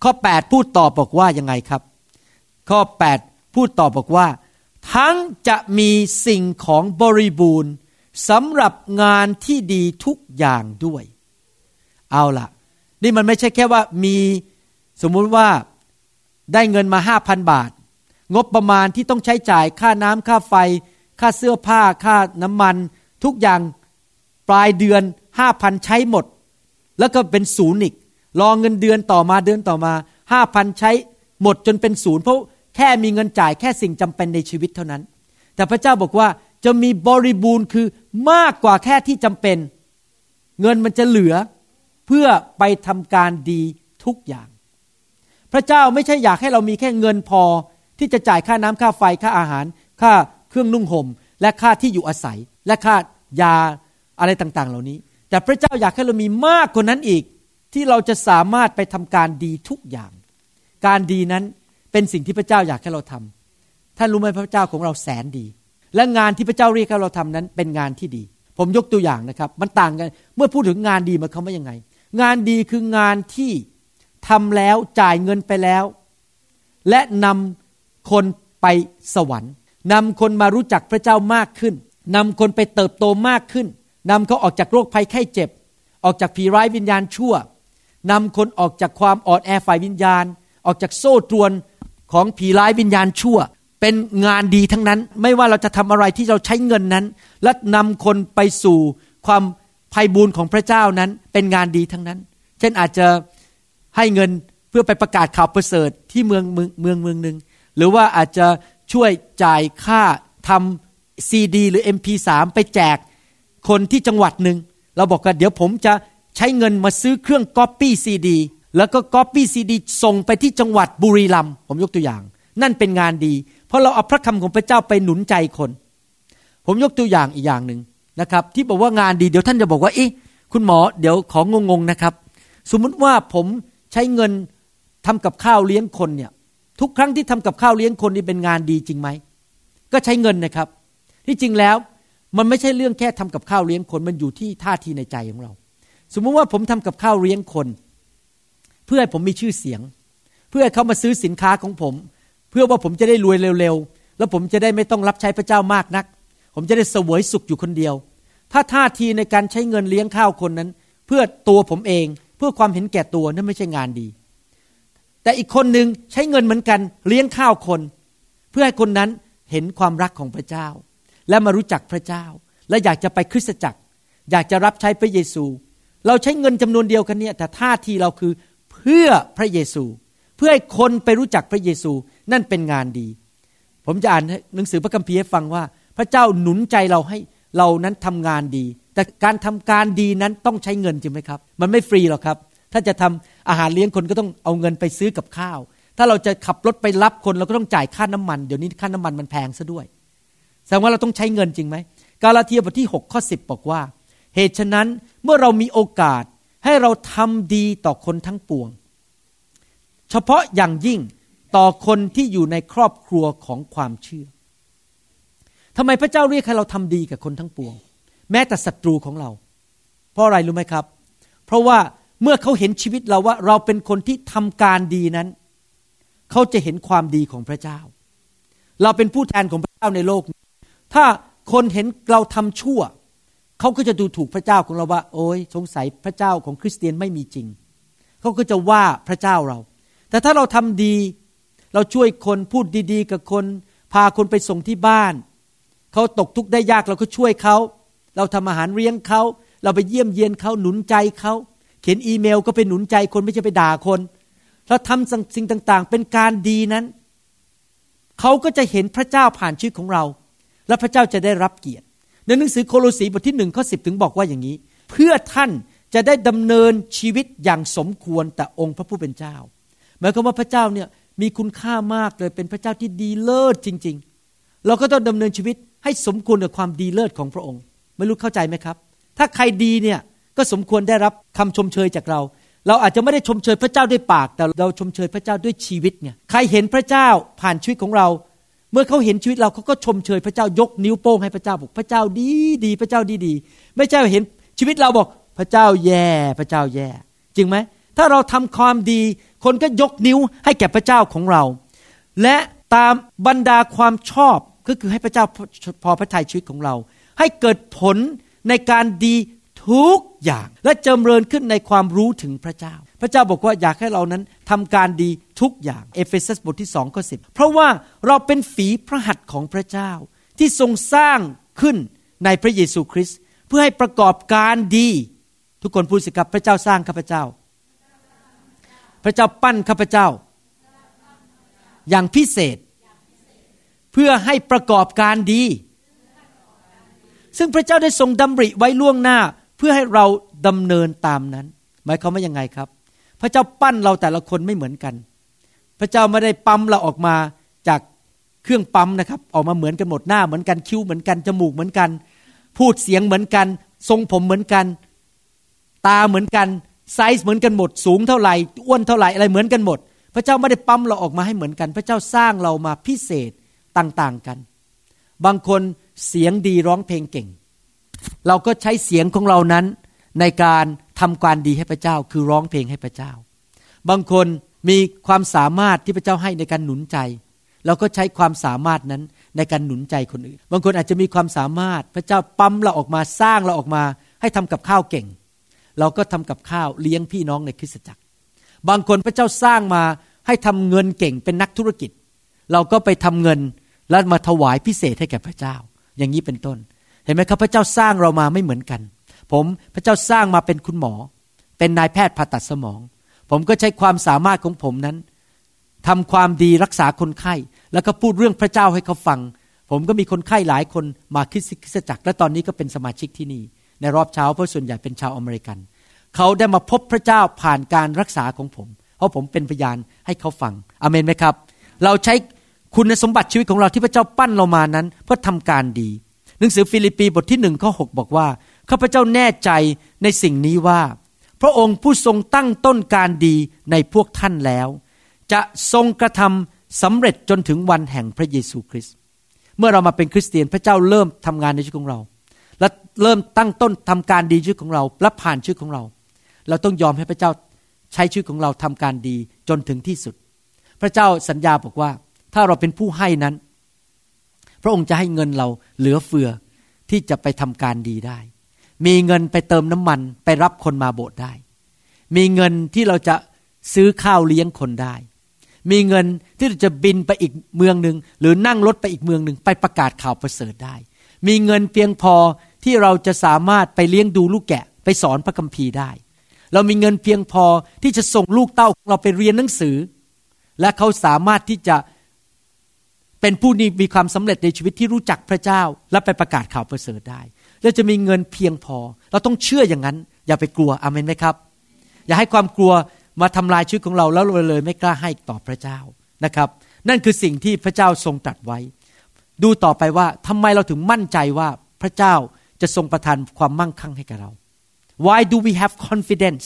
ข้อ 8 พูดต่อบอกว่ายังไงครับ ข้อ 8 พูดต่อบอกว่า ทั้งจะมีสิ่งของบริบูรณ์สำหรับงานที่ดีทุกอย่างด้วย เอาล่ะ นี่มันไม่ใช่แค่ว่ามีสมมุติว่าได้เงินมาห้าพันบาท งบประมาณที่ต้องใช้จ่ายค่าน้ำค่าไฟ ค่าเสื้อผ้าค่าน้ำมัน ทุกอย่างปลายเดือนห้าพันใช้หมด แล้วก็เป็นศูนย์อีกรอเงินเดือนต่อมาเดือนต่อมาห้าพันใช้หมดจนเป็นศูนย์เพราะแค่มีเงินจ่ายแค่สิ่งจำเป็นในชีวิตเท่านั้น แต่พระเจ้าบอกว่าจะมีบริบูรณ์คือมากกว่าแค่ที่จำเป็น เงินมันจะเหลือเพื่อไปทำการดีทุกอย่าง พระเจ้าไม่ใช่อยากให้เรามีแค่เงินพอที่จะจ่ายค่าน้ำค่าไฟค่าอาหาร ค่า เครื่องนุ่งห่มและค่าที่อยู่อาศัย และค่ายาอะไรต่างๆ เหล่านี้ แต่พระเจ้าอยากให้เรามีมากกว่านั้นอีกที่เราจะสามารถไปทำการดีทุกอย่าง การดีนั้นเป็นสิ่งที่พระเจ้าอยากให้เราทำท่านรู้ไหมพระเจ้าของเราแสนดี และงานที่พระเจ้าเรียกให้เราทำนั้นเป็นงานที่ดี ผมยกตัวอย่างนะครับ มันต่างกัน เมื่อพูดถึงงานดีมันเขาว่ายังไง งานดีคืองานที่ทำแล้วจ่ายเงินไปแล้ว และนำคนไปสวรรค์ นำคนมารู้จักพระเจ้ามากขึ้นนำคนไปเติบโตมากขึ้นนำเขาออกจากโรคภัยไข้เจ็บ ออกจากผีร้ายวิญญาณชั่วนำคนออกจากความอ่อนแอฝ่ายวิญญาณ ออกจากโซ่ตรวนของผีร้ายวิญญาณชั่ว เป็นงานดีทั้งนั้น ไม่ว่าเราจะทำอะไรที่เราใช้เงินนั้น และนำคนไปสู่ความไพบูลย์ของพระเจ้านั้น เป็นงานดีทั้งนั้น เช่นอาจจะให้เงินเพื่อไปประกาศข่าวประเสริฐที่เมืองเมืองเมืองเมืองหนึ่งหรือว่าอาจจะ ช่วยจ่ายค่าทำซีดีหรือ MP3 ไปแจกคนที่จังหวัดหนึ่งเราบอกกันเดี๋ยวผมจะใช้เงินมาซื้อเครื่องก๊อปปี้ซีดีแล้วก็ก๊อปปี้ซีดีส่งไปที่จังหวัดบุรีรัมย์ผมยกตัวอย่าง นั่นเป็นงานดี เพราะเราเอาพระคำของพระเจ้าไปหนุนใจคน ผมยกตัวอย่างอีกอย่างหนึ่งนะครับ ที่บอกว่างานดีเดี๋ยวท่านจะบอกว่าเอ๊ะคุณหมอเดี๋ยวของงงๆนะครับ สมมุติว่าผมใช้เงินทำกับข้าวเลี้ยงคนเนี่ย ทุกครั้งที่ทำกับข้าวเลี้ยงคนนี่เป็นงานดีจริงไหมก็ใช้เงินนะครับ ที่จริงแล้วมันไม่ใช่เรื่องแค่ทำกับข้าวเลี้ยงคนมันอยู่ที่ท่าทีในใจของเรา สมมุติว่าผมทำกับข้าวเลี้ยงคน เพื่อให้ผมมีชื่อเสียง เพื่อให้เขามาซื้อสินค้าของผม เพื่อว่าผมจะได้รวยเร็วๆแล้วผมจะได้ไม่ต้องรับใช้พระเจ้ามากนัก ผมจะได้เสวยสุขอยู่คนเดียว ถ้าท่าทีในการใช้เงินเลี้ยงข้าวคนนั้น เพื่อตัวผมเองเพื่อความเห็นแก่ตัวนั่นไม่ใช่งานดี แต่อีกคนหนึ่งใช้เงินเหมือนกันเลี้ยงข้าวคน เพื่อให้คนนั้นเห็นความรักของพระเจ้า และมารู้จักพระเจ้า และอยากจะไปคริสตจักร อยากจะรับใช้พระเยซู เราใช้เงินจำนวนเดียวกันเนี่ยแต่ท่าทีเราคือเพื่อพระเยซู เพื่อให้คนไปรู้จักพระเยซูนั่นเป็นงานดี ผมจะอ่านหนังสือพระคัมภีร์ให้ฟังว่า พระเจ้าหนุนใจเราให้เรานั้นทำงานดี แต่การทำการดีนั้นต้องใช้เงินจริงไหมครับ มันไม่ฟรีหรอกครับ ถ้าจะทำ อาหารเลี้ยงคนก็ต้องเอาเงินไปซื้อกับข้าว ถ้าเราจะขับรถไปรับคนเราก็ต้องจ่ายค่าน้ำมัน เดี๋ยวนี้ค่าน้ำมันมันแพงซะด้วย แสดงว่าเราต้องใช้เงินจริงไหม กาลาเทียบทที่6ข้อ10บอกว่า เหตุฉะนั้นเมื่อเรามีโอกาสให้เราทำดีต่อคนทั้งปวง เฉพาะอย่างยิ่งต่อคนที่อยู่ในครอบครัวของความเชื่อทำไมพระเจ้าเรียกให้เราทำดีกับคนทั้งปวง แม้แต่ศัตรูของเรา เพราะอะไรรู้ไหมครับ เพราะว่า เมื่อเขาเห็นชีวิตเราว่าเราเป็นคนที่ทำการดีนั้น เขาจะเห็นความดีของพระเจ้า เราเป็นผู้แทนของพระเจ้าในโลก ถ้าคนเห็นเราทำชั่ว เขาก็จะดูถูกพระเจ้าของเราว่า โอ้ยสงสัยพระเจ้าของคริสเตียนไม่มีจริง เขาก็จะว่าพระเจ้าเรา แต่ถ้าเราทำดี เราช่วยคนพูดดีๆ กับคน พาคนไปส่งที่บ้าน เขาตกทุกข์ได้ยากเราก็ช่วยเขา เราทำอาหารเลี้ยงเขา เราไปเยี่ยมเยียนเขาหนุนใจเขา ขียนอีเมลก็ไปหนุนใจคนไม่ใช่ไปด่าคน เราทำสิ่งต่างๆ เป็นการดีนั้น เขาก็จะเห็นพระเจ้าผ่านชีวิตของเรา และพระเจ้าจะได้รับเกียรติ ในหนังสือโคโลสีบทที่หนึ่งข้อสิถึงบอกว่าอย่างนี้ เพื่อท่านจะได้ดำเนินชีวิตอย่างสมควรแต่องค์พระผู้เป็นเจ้า หมายความว่าพระเจ้าเนี่ยมีคุณค่ามากเลยเป็นพระเจ้าที่ดีเลิศจริง ๆ เราก็ต้องดำเนินชีวิตให้สมควรกับความดีเลิศของพระองค์ ไม่รู้เข้าใจไหมครับ ถ้าใครดีเนี่ย ก็สมควรได้รับคำชมเชยจากเรา เราอาจจะไม่ได้ชมเชยพระเจ้าด้วยปาก แต่เราชมเชยพระเจ้าด้วยชีวิตเนี่ยใครเห็นพระเจ้าผ่านชีวิตของเรา เมื่อเขาเห็นชีวิตเราเขาก็ชมเชยพระเจ้ายกนิ้วโป้งให้พระเจ้าบอกพระเจ้าดีดีพระเจ้าดีดีไม่ใช่เห็นชีวิตเราบอกพระเจ้าแย่พระเจ้าแย่ จริงไหมถ้าเราทำความดีคนก็ยกนิ้วให้แก่พระเจ้าของเรา และตามบรรดาความชอบก็คือให้พระเจ้าพอพระทัยชีวิตของเรา ให้เกิดผลในการดี ทุกอย่างและเจริญขึ้นในความรู้ถึงพระเจ้า พระเจ้าบอกว่าอยากให้เรานั้นทำการดีทุกอย่างเอเฟซัสบทที่สองข้อสิเพราะว่าเราเป็นฝีพระหัตถ์ของพระเจ้า ที่ทรงสร้างขึ้นในพระเยซูคริสต์เพื่อให้ประกอบการดี ทุกคนพูดสิครับพระเจ้าสร้างข้าพเจ้า พระเจ้าปั้นข้าพเจ้า อย่างพิเศษ เพื่อให้ประกอบการดี ซึ่งพระเจ้าได้ทรงดำริไว้ล่วงหน้า เพื่อให้เราดำเนินตามนั้น หมายความว่ายังไงครับ พระเจ้าปั้นเราแต่ละคนไม่เหมือนกัน พระเจ้าไม่ได้ปั๊มเราออกมาจากเครื่องปั๊มนะครับ ออกมาเหมือนกันหมดหน้าเหมือนกันคิ้วเหมือนกันจมูกเหมือนกันพพูดเสียงเหมือนกัน ทรงผมเหมือนกัน ตาเหมือนกันไซส์เหมือนกันหมด สูงเท่าไหร่อ้วนเท่าไหร่อะไรเหมือนกันหมด พระเจ้าไม่ได้ปั๊มเราออกมาให้เหมือนกัน พระเจ้าสร้างเรามาพิเศษต่างๆกัน บางคนเสียงดีร้องเพลงเก่ง เราก็ใช้เสียงของเรานั้นในการทำการดีให้พระเจ้า คือร้องเพลงให้พระเจ้า บางคนมีความสามารถที่พระเจ้าให้ในการหนุนใจ เราก็ใช้ความสามารถนั้นในการหนุนใจคนอื่น บางคนอาจจะมีความสามารถพระเจ้าปั๊มเราออกมาสร้างเราออกมา ให้ทำกับข้าวเก่ง เราก็ทำกับข้าวเลี้ยงพี่น้องในคริสตจักร บางคนพระเจ้าสร้างมาให้ทำเงินเก่งเป็นนักธุรกิจ เราก็ไปทำเงินแล้วมาถวายพิเศษให้แก่พระเจ้า อย่างนี้เป็นต้น เห็นไหมครับพระเจ้าสร้างเรามาไม่เหมือนกัน ผมพระเจ้าสร้างมาเป็นคุณหมอ เป็นนายแพทย์ผ่าตัดสมอง ผมก็ใช้ความสามารถของผมนั้นทำความดีรักษาคนไข้ แล้วก็พูดเรื่องพระเจ้าให้เขาฟัง ผมก็มีคนไข้หลายคนมาคิดคิสตจักรและตอนนี้ก็เป็นสมาชิกที่นี่ ในรอบเช้าเพราะส่วนใหญ่เป็นชาวอเมริกัน เขาได้มาพบพระเจ้าผ่านการรักษาของผม เพราะผมเป็นพยานให้เขาฟังอาเมนไหมครับ เราใช้คุณสมบัติชีวิตของเราที่พระเจ้าปั้นเรามานั้น เพื่อทำการดี หนังสือฟิลิปปีบทที่หนึ่งข้อหกบอกว่าข้าพเจ้าแน่ใจในสิ่งนี้ว่า พระองค์ผู้ทรงตั้งต้นการดีในพวกท่านแล้ว จะทรงกระทำสำเร็จจนถึงวันแห่งพระเยซูคริสต์เมื่อเรามาเป็นคริสเตียนพระเจ้าเริ่มทำงานในชีวิตของเรา และเริ่มตั้งต้นทำการดีชีวิตของเราและผ่านชีวิตของเรา เราต้องยอมให้พระเจ้าใช้ชีวิตของเราทำการดีจนถึงที่สุด พระเจ้าสัญญาบอกว่า ถ้าเราเป็นผู้ให้นั้น พระองค์จะให้เงินเราเหลือเฟือที่จะไปทำการดีได้ มีเงินไปเติมน้ำมันไปรับคนมาโบสถ์ได้ มีเงินที่เราจะซื้อข้าวเลี้ยงคนได้ มีเงินที่เราจะบินไปอีกเมืองหนึ่งหรือนั่งรถไปอีกเมืองหนึ่งไปประกาศข่าวประเสริฐได้ มีเงินเพียงพอที่เราจะสามารถไปเลี้ยงดูลูกแกะ ไปสอนพระคัมภีร์ได้ เรามีเงินเพียงพอที่จะส่งลูกเต้าเราไปเรียนหนังสือ และเขาสามารถที่จะ เป็นผู้มีความสำเร็จในชีวิตที่รู้จักพระเจ้า และไปประกาศข่าวประเสริฐได้เราจะมีเงินเพียงพอ เราต้องเชื่ออย่างนั้น อย่าไปกลัวอเมนไหมครับ อย่าให้ความกลัวมาทำลายชีวิตของเราแล้วเราเลยไม่กล้าให้ต่อพระเจ้านะครับ นั่นคือสิ่งที่พระเจ้าทรงตรัสไว้ ดูต่อไปว่าทำไมเราถึงมั่นใจว่าพระเจ้าจะทรงประทานความมั่งคั่งให้กับเรา Why do we have confidence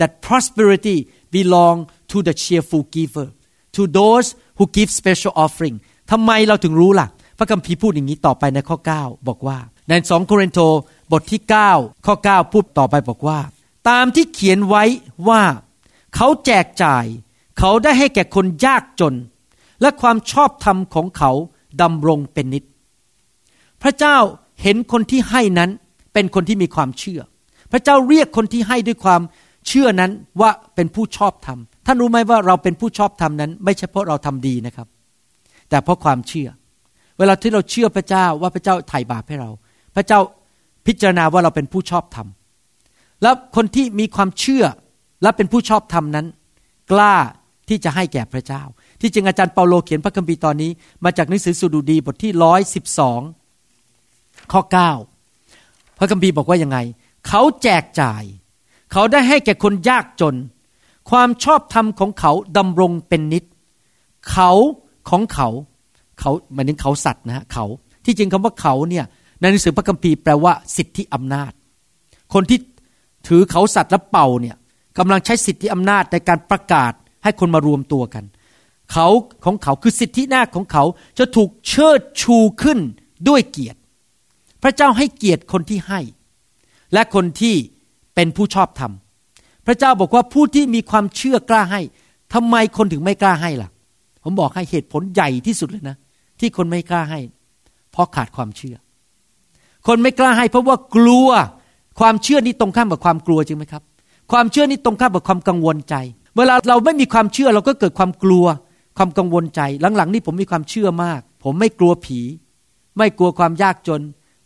that prosperity belong to the cheerful giver to those who give special offering ทำไมเราถึงรู้ล่ะ พระคัมภีร์พูดอย่างนี้ต่อไปในข้อ 9 บอกว่า ในสองโครินโตบทที่ 9 ข้อ 9 พูดต่อไปบอกว่า ตามที่เขียนไว้ว่า เขาแจกจ่าย เขาได้ให้แก่คนยากจน และความชอบธรรมของเขาดำรงเป็นนิด พระเจ้าเห็นคนที่ให้นั้นเป็นคนที่มีความเชื่อ พระเจ้าเรียกคนที่ให้ด้วยความเชื่อนั้นว่าเป็นผู้ชอบธรรมท่านรู้ไหมว่าเราเป็นผู้ชอบธรรมนั้น ไม่ใช่เพราะเราทำดีนะครับ แต่เพราะความเชื่อ เวลาที่เราเชื่อพระเจ้าว่าพระเจ้าไถ่บาปให้เรา พระเจ้าพิจารณาว่าเราเป็นผู้ชอบธรรม แล้วคนที่มีความเชื่อและเป็นผู้ชอบธรรมนั้น กล้าที่จะให้แก่พระเจ้า ที่จริงอาจารย์เปาโลเขียนพระคัมภีร์ตอนนี้ มาจากหนังสือสุดูดีบทที่ร้อยสิบสองข้อเก้าพระคัมภีร์บอกว่ายังไง เขาแจกจ่าย เขาได้ให้แก่คนยากจน ความชอบธรรมของเขาดำรงเป็นนิด เขา ของเขาเขาหมายถึงเขาสัตว์นะฮะเขาที่จริงคำว่าเขาเนี่ยในหนังสือพระคัมภีร์แปลว่าสิทธิอำนาจ คนที่ถือเขาสัตว์และเป่าเนี่ยกำลังใช้สิทธิอำนาจในการประกาศให้คนมารวมตัวกัน เขาของเขาคือสิทธิหน้าของเขาจะถูกเชิดชูขึ้นด้วยเกียรติ พระเจ้าให้เกียรติคนที่ให้ และคนที่เป็นผู้ชอบธรรม พระเจ้าบอกว่าผู้ที่มีความเชื่อกล้าให้ทำไมคนถึงไม่กล้าให้ล่ะ ผมบอกให้เหตุผลใหญ่ที่สุดเลยนะ ที่คนไม่กล้าให้ เพราะขาดความเชื่อ คนไม่กล้าให้ เพราะว่ากลัวความเชื่อนี่ตรงข้ามกับความกลัวจริงไหมครับ ความเชื่อนี่ตรงข้ามกับความกังวลใจ เวลาเราไม่มีความเชื่อเราก็เกิดความกลัว ความกังวลใจ หลังๆ นี่ผมมีความเชื่อมาก ผมไม่กลัวผี ไม่กลัวความยากจน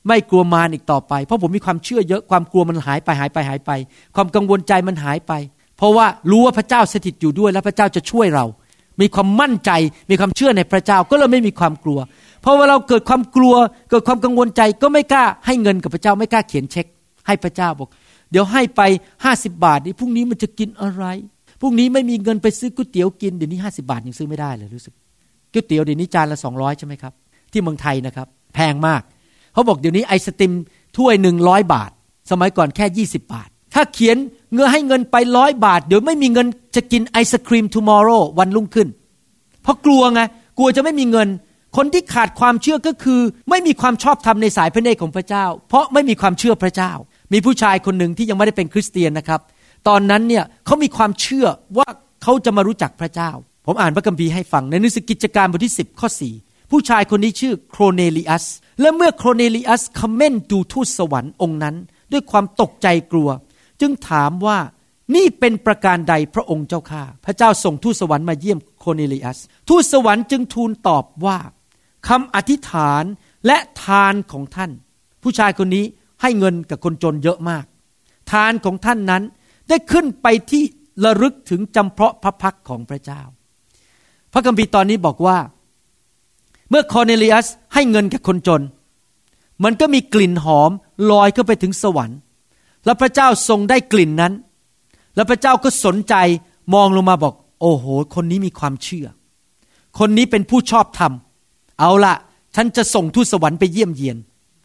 ไม่กลัวมารอีกต่อไป เพราะผมมีความเชื่อเยอะความกลัวมันหายไปหายไปหายไป ความกังวลใจมันหายไป เพราะว่ารู้ว่าพระเจ้าสถิตอยู่ด้วยและพระเจ้าจะช่วยเรา มีความมั่นใจ มีความเชื่อในพระเจ้าก็เลยไม่มีความกลัวเพราะว่าเราเกิดความกลัว เกิดความกังวลใจก็ไม่กล้าให้เงินกับพระเจ้าไม่กล้าเขียนเช็ค ให้พระเจ้าบอก เดี๋ยวให้ไปห้าสิบาทนี่พรุ่งนี้มันจะกินอะไรพรุ่งนี้ไม่มีเงินไปซื้อก๋วยเตี๋ยวกินเดี๋ยวนี้ห้าสิบาทยังซื้อไม่ได้เลยรู้สึกก๋วยเตี๋ยวเดี๋ยวนี้จานละสองร้อยใช่ไหมครับ ที่เมืองไทยนะครับ แพงมากเขาบอกเดี๋ยวนี้ไอศติมถ้วยหนึ่งร้อยบาท สมัยก่อนแค่ยี่สิบบาท ถ้าเขียนเงื่อให้เงินไปร้อยบาท เดี๋ยวไม่มีเงินจะกินไอศครีม tomorrow วันรุ่งขึ้น เพราะกลัวไงกลัวจะไม่มีเงิน คนที่ขาดความเชื่อก็คือ ไม่มีความชอบธรรมในสายพระเนตรของพระเจ้า เพราะไม่มีความเชื่อพระเจ้า มีผู้ชายคนหนึ่งที่ยังไม่ได้เป็นคริสเตียนนะครับ ตอนนั้นเนี่ยเขามีความเชื่อว่าเขาจะมารู้จักพระเจ้า ผมอ่านพระคัมภีร์ให้ฟังในหนังสือกิจการบทที่ 10 ข้อ 4 ผู้ชายคนนี้ชื่อโครเนลิอัสและเมื่อโครเนลิอัสคอมเมนต์ดูทูตสวรรค์องค์นั้น ด้วยความตกใจกลัว จึงถามว่านี่เป็นประการใดพระองค์เจ้าข้าพระเจ้าส่งทูตสวรรค์มาเยี่ยมโครเนลิอัส ทูตสวรรค์จึงทูลตอบว่าคำอธิษฐานและทานของท่าน ผู้ชายคนนี้ให้เงินกับคนจนเยอะมาก ทานของท่านนั้นได้ขึ้นไปที่ระลึกถึงจำเพาะพระพักของพระเจ้า พระคัมภีร์ตอนนี้บอกว่า เมื่อคอร์เนลิอัสให้เงินกับคนจน มันก็มีกลิ่นหอมลอยขึ้นไปถึงสวรรค์ แล้วพระเจ้าทรงได้กลิ่นนั้น แล้วพระเจ้าก็สนใจมองลงมาบอก โอ้โห คนนี้มีความเชื่อ คนนี้เป็นผู้ชอบธรรม เอาละฉันจะส่งทูตสวรรค์ไปเยี่ยมเยียน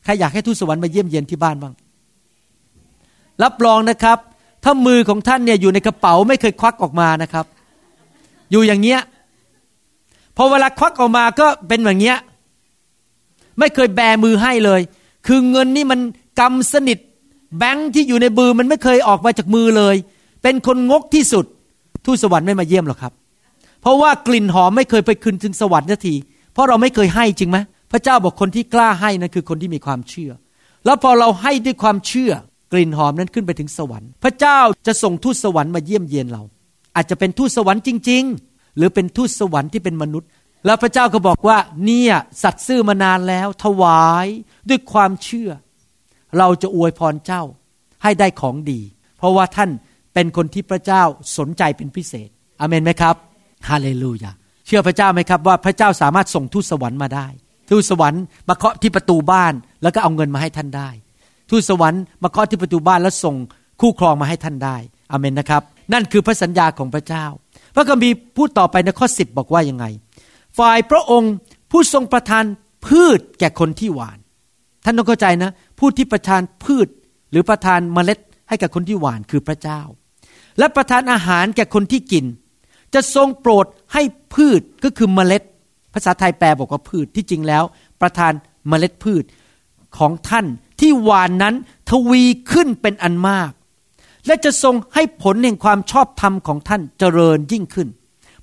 ใครอยากให้ทูตสวรรค์มาเยี่ยมเยียนที่บ้านบ้าง รับรองนะครับ ถ้ามือของท่านเนี่ยอยู่ในกระเป๋าไม่เคยควักออกมานะครับ อยู่อย่างเงี้ย พอเวลาควักออกมาก็เป็นอย่างเงี้ย ไม่เคยแบมือให้เลย คือเงินนี่มันกำสนิท แบงค์ที่อยู่ในมือมันไม่เคยออกมาจากมือเลย เป็นคนงกที่สุด ทูตสวรรค์ไม่มาเยี่ยมหรอกครับ เพราะว่ากลิ่นหอมไม่เคยไปคืนถึงสวรรค์นาที เพราะเราไม่เคยให้จริงไหมพระเจ้าบอกคนที่กล้าให้นั่นคือคนที่มีความเชื่อ แล้วพอเราให้ด้วยความเชื่อกลิ่นหอมนั้นขึ้นไปถึงสวรรค์ พระเจ้าจะส่งทูตสวรรค์มาเยี่ยมเยียนเรา อาจจะเป็นทูตสวรรค์จริง ๆ หรือเป็นทูตสวรรค์ที่เป็นมนุษย์ แล้วพระเจ้าก็บอกว่าเนี่ยสัตว์ซื่อมานานแล้ว ถวายด้วยความเชื่อ เราจะอวยพรเจ้าให้ได้ของดี เพราะว่าท่านเป็นคนที่พระเจ้าสนใจเป็นพิเศษอเมนไหมครับฮาเลลูยาเชื่อพระเจ้าไหมครับว่าพระเจ้าสามารถส่งทูตสวรรค์มาได้ ทูตสวรรค์มาเคาะที่ประตูบ้านแล้วก็เอาเงินมาให้ท่านได้ ทูตสวรรค์มาเคาะที่ประตูบ้านแล้วส่งคู่ครองมาให้ท่านได้อเมนนะครับ นั่นคือพระสัญญาของพระเจ้า พระคัมภีร์พูดต่อไปในข้อสิบบอกว่ายังไง ฝ่ายพระองค์ผู้ทรงประทานพืชแก่คนที่หวาน ท่านต้องเข้าใจนะ ผู้ที่ประทานพืชหรือประทานเมล็ดให้กับคนที่หวานคือพระเจ้า และประทานอาหารแก่คนที่กิน จะทรงโปรดให้พืชก็คือเมล็ด ภาษาไทยแปลบอกว่าพืชที่จริงแล้ว ประทานเมล็ดพืชของท่านที่หวานนั้นทวีขึ้นเป็นอันมาก และจะทรงให้ผลแห่งความชอบธรรมของท่านเจริญยิ่งขึ้น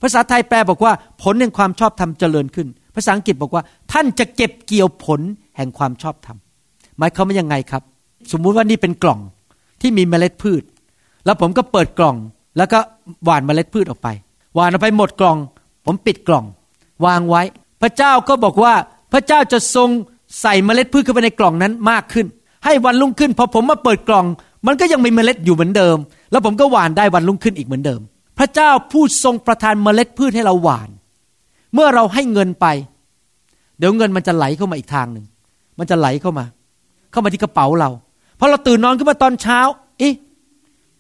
ภาษาไทยแปลบอกว่าผลแห่งความชอบธรรมเจริญขึ้น ภาษาอังกฤษบอกว่า ท่านจะเก็บเกี่ยวผล แห่งความชอบธรรมหมายความว่ายังไงครับ สมมุติว่านี่เป็นกล่องที่มีเมล็ดพืช แล้วผมก็เปิดกล่อง แล้วก็หว่านเมล็ดพืชออกไป หว่านออกไปหมดกล่อง ผมปิดกล่อง วางไว้ พระเจ้าก็บอกว่าพระเจ้าจะทรงใส่เมล็ดพืชเข้าไปในกล่องนั้นมากขึ้น ให้วันรุ่งขึ้นพอผมมาเปิดกล่อง มันก็ยังมีเมล็ดอยู่เหมือนเดิม แล้วผมก็หว่านได้วันรุ่งขึ้นอีกเหมือนเดิม พระเจ้าผู้ทรงประทานเมล็ดพืชให้เราหว่าน เมื่อเราให้เงินไป เดี๋ยวเงินมันจะไหลเข้ามาอีกทางหนึ่ง มันจะไหลเข้ามา เข้ามาที่กระเป๋าเราพอเราตื่นนอนขึ้นมาตอนเช้าเอ๊ะ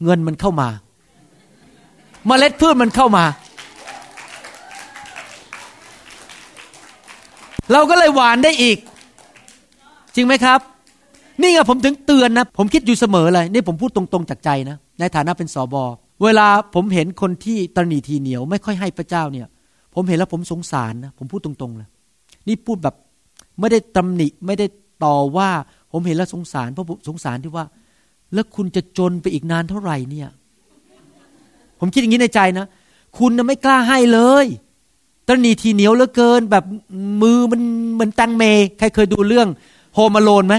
เงินมันเข้ามาเมล็ดพืชมันเข้ามา เราก็เลยหวานได้อีก จริงไหมครับ นี่ไงผมถึงเตือนนะ ผมคิดอยู่เสมอเลย นี่ผมพูดตรงๆจากใจนะ ในฐานะเป็นสอบอเวลาผมเห็นคนที่ตรนีทีเหนียว ไม่ค่อยให้พระเจ้าเนี่ย ผมเห็นแล้วผมสงสารนะ ผมพูดตรงๆเลย นี่พูดแบบ ไม่ได้ตำหนิไม่ได้ต่อว่าผมเห็นแล้วสงสารเพราะสงสารที่ว่า แล้วคุณจะจนไปอีกนานเท่าไหร่เนี่ย ผมคิดอย่างนี้ในใจนะคุณนะไม่กล้าให้เลยตรนีทีเหนียวเหลือเกิน แบบมือมันเหมือนตังเมใครเคยดูเรื่อง Home Alone ไหม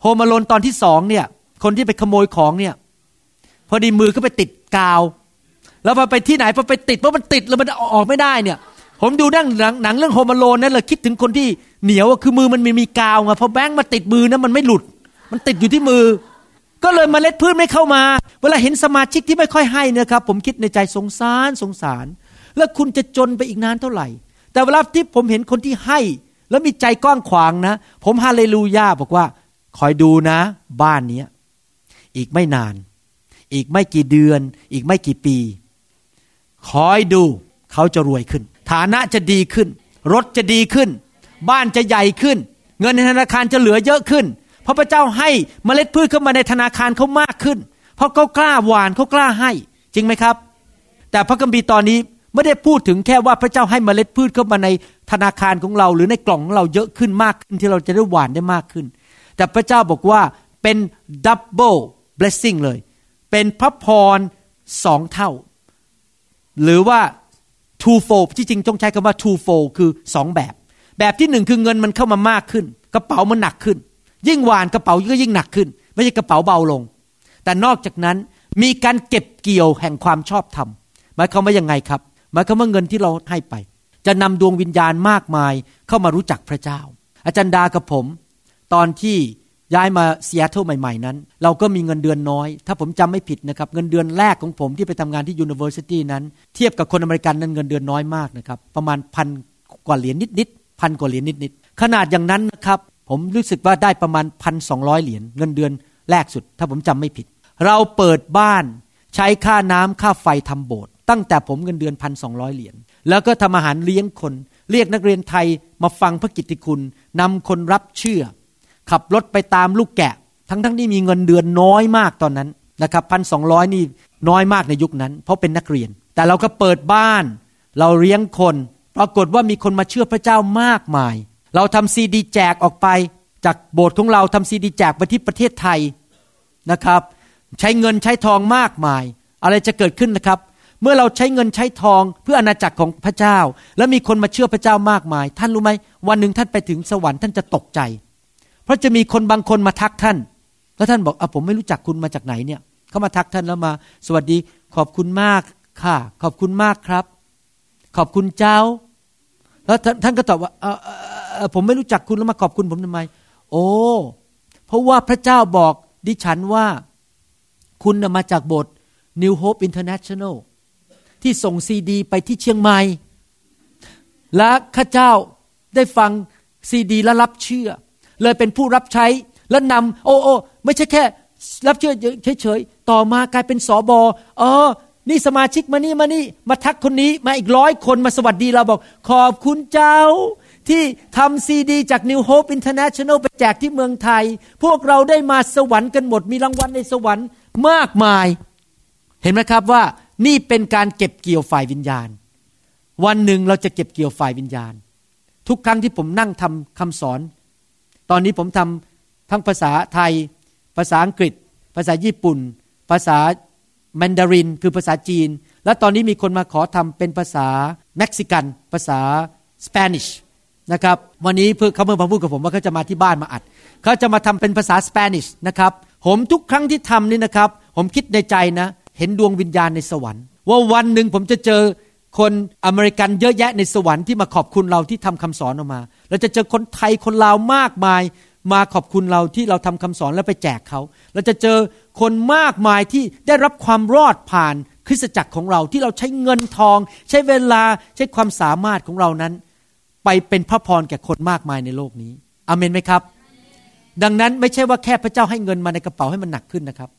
Home Alone ตอนที่สองเนี่ย คนที่ไปขโมยของเนี่ย พอดีมือก็ไปติดกาว แล้วพอไปที่ไหนพอไปติดเพราะมันติดแล้วมันออกไม่ได้เนี่ย ผมดูนั่งหนังนงเรื่อง Home Alone นั่นเลยคิดถึงคนที่เหนียวคือมือมันมีมีกาวไงพอแบงค์มาติดมือนะมันไม่หลุด มันติดอยู่ที่มือ ก็เลยเมล็ดพืชไม่เข้ามา เวลาเห็นสมาชิกที่ไม่ค่อยให้นะครับ ผมคิดในใจสงสารสงสาร แล้วคุณจะจนไปอีกนานเท่าไหร่ แต่เวลาที่ผมเห็นคนที่ให้ แล้วมีใจกว้างขวางนะ ผมฮาเลลูยาบอกว่าคอยดูนะ บ้านนี้อีกไม่นาน อีกไม่กี่เดือน อีกไม่กี่ปี คอยดูเขาจะรวยขึ้น ฐานะจะดีขึ้น รถจะดีขึ้น บ้านจะใหญ่ขึ้น เงินในธนาคารจะเหลือเยอะขึ้น เพราะพระเจ้าให้เมล็ดพืชเข้ามาในธนาคารเขามากขึ้น เพราะเขากล้าหว่านเขากล้าให้ จริงไหมครับ แต่พระคัมภีร์ตอนนี้ไม่ได้พูดถึงแค่ว่าพระเจ้าให้เมล็ดพืชเข้ามาในธนาคารของเรา หรือในกล่องของเราเยอะขึ้นมากขึ้นที่เราจะได้หว่านได้มากขึ้น แต่พระเจ้าบอกว่าเป็น double blessing เลย เป็นพระพรสองเท่า หรือว่า two fold ที่จริงต้องใช้คำว่า two fold คือสองแบบ แบบที่หนึ่งคือเงินมันเข้ามามากขึ้น กระเป๋ามันหนักขึ้น ยิ่งหว่านกระเป๋าก็ยิ่งหนักขึ้น ไม่ใช่กระเป๋าเบาลง แต่นอกจากนั้นมีการเก็บเกี่ยวแห่งความชอบธรรมหมายความว่ายังไงครับหมายความว่าเงินที่เราให้ไป จะนำดวงวิญญาณมากมายเข้ามารู้จักพระเจ้า อาจารย์ดากับผม ตอนที่ ย้ายมาซีแอตเทิลใหม่ๆนั้น เราก็มีเงินเดือนน้อย ถ้าผมจำไม่ผิดนะครับ เงินเดือนแรกของผมที่ไปทำงานที่ university นั้น เทียบกับคนอเมริกันนั้นเงินเดือนน้อยมากนะครับ ประมาณพันกว่าเหรียญนิดๆพันกว่าเหรียญนิดๆขนาดอย่างนั้นนะครับ ผมรู้สึกว่าได้ประมาณพันสองเหรียญเงินเดือนแรกสุด ถ้าผมจำไม่ผิด เราเปิดบ้านใช้ค่าน้ำค่าไฟทำโบสถ์ตั้งแต่ผมเงินเดือนพันสองเหรียญแล้วก็ทำอาหารเลี้ยงคน เรียกนักเรียนไทยมาฟังพระกิตติคุณนำคนรับเชื่อ ขับรถไปตามลูกแกะ ทั้งทั้งที่มีเงินเดือนน้อยมากตอนนั้นนะครับพันสองร้อยนี่น้อยมากในยุคนั้น เพราะเป็นนักเรียน แต่เราก็เปิดบ้าน เราเลี้ยงคน ปรากฏว่ามีคนมาเชื่อพระเจ้ามากมาย เราทำซีดีแจกออกไป จากโบสถ์ของเราทำซีดีแจกไปที่ประเทศไทยนะครับ ใช้เงินใช้ทองมากมาย อะไรจะเกิดขึ้นนะครับ เมื่อเราใช้เงินใช้ทองเพื่ออาณาจักรของพระเจ้า แล้วมีคนมาเชื่อพระเจ้ามากมาย ท่านรู้ไหมวันหนึ่งท่านไปถึงสวรรค์ท่านจะตกใจ เพราะจะมีคนบางคนมาทักท่าน แล้วท่านบอกอะผมไม่รู้จักคุณมาจากไหนเนี่ยเขามาทักท่านแล้วมา สวัสดีขอบคุณมากค่ะ ขอบคุณมากครับ ขอบคุณเจ้า แล้วท่านก็ตอบว่าเออเออผมไม่รู้จักคุณแล้วมาขอบคุณผมทำไม โอ้เพราะว่าพระเจ้าบอกดิฉันว่าคุณมาจากโบสถ์ New Hope International ที่ส่งซีดี ไปที่เชียงใหม่ และข้าเจ้าได้ฟังซีดีและรับเชื่อ เลยเป็นผู้รับใช้และนำโอ้โอ้ไม่ใช่แค่ รับเชื่อเฉยๆต่อมากลายเป็นสอบอเออนี่สมาชิกมานี่มานี่มาทักคนนี้มาอีกร้อยคนมาสวัสดีเราบอก ขอบคุณเจ้าที่ทำซีดีจาก New Hope International ไปแจกที่เมืองไทย พวกเราได้มาสวรรค์กันหมด มีรางวัลในสวรรค์มากมาย เห็นไหมครับว่านี่เป็นการเก็บเกี่ยวฝ่ายวิญญาณ วันหนึ่งเราจะเก็บเกี่ยวฝ่ายวิญญาณ ทุกครั้งที่ผมนั่งทำคำสอน ตอนนี้ผมทำทั้งภาษาไทย ภาษาอังกฤษ ภาษาญี่ปุ่น ภาษาแมนดาริน คือภาษาจีน และตอนนี้มีคนมาขอทำเป็นภาษาเม็กซิกัน ภาษา Spanish นะครับวันนี้เพื่อเขาเมื่อมาพูดกับผมว่าเขาจะมาที่บ้านมาอัดเขาจะมาทำเป็นภาษา Spanish นะครับผมทุกครั้งที่ทำนี่นะครับ ผมคิดในใจนะ เห็นดวงวิญญาณในสวรรค์ ว่าวันหนึ่งผมจะเจอ คนอเมริกันเยอะแยะในสวรรค์ที่มาขอบคุณเราที่ทำคำสอนออกมา เราจะเจอคนไทยคนลาวมากมาย มาขอบคุณเราที่เราทำคำสอนแล้วไปแจกเขา เราจะเจอคนมากมายที่ได้รับความรอดผ่านคริสตจักรของเราที่เราใช้เงินทอง ใช้เวลาใช้ความสามารถของเรานั้น ไปเป็นพระพรแก่คนมากมายในโลกนี้อเมนไหมครับ ดังนั้นไม่ใช่ว่าแค่พระเจ้าให้เงินมาในกระเป๋าให้มันหนักขึ้นนะครับ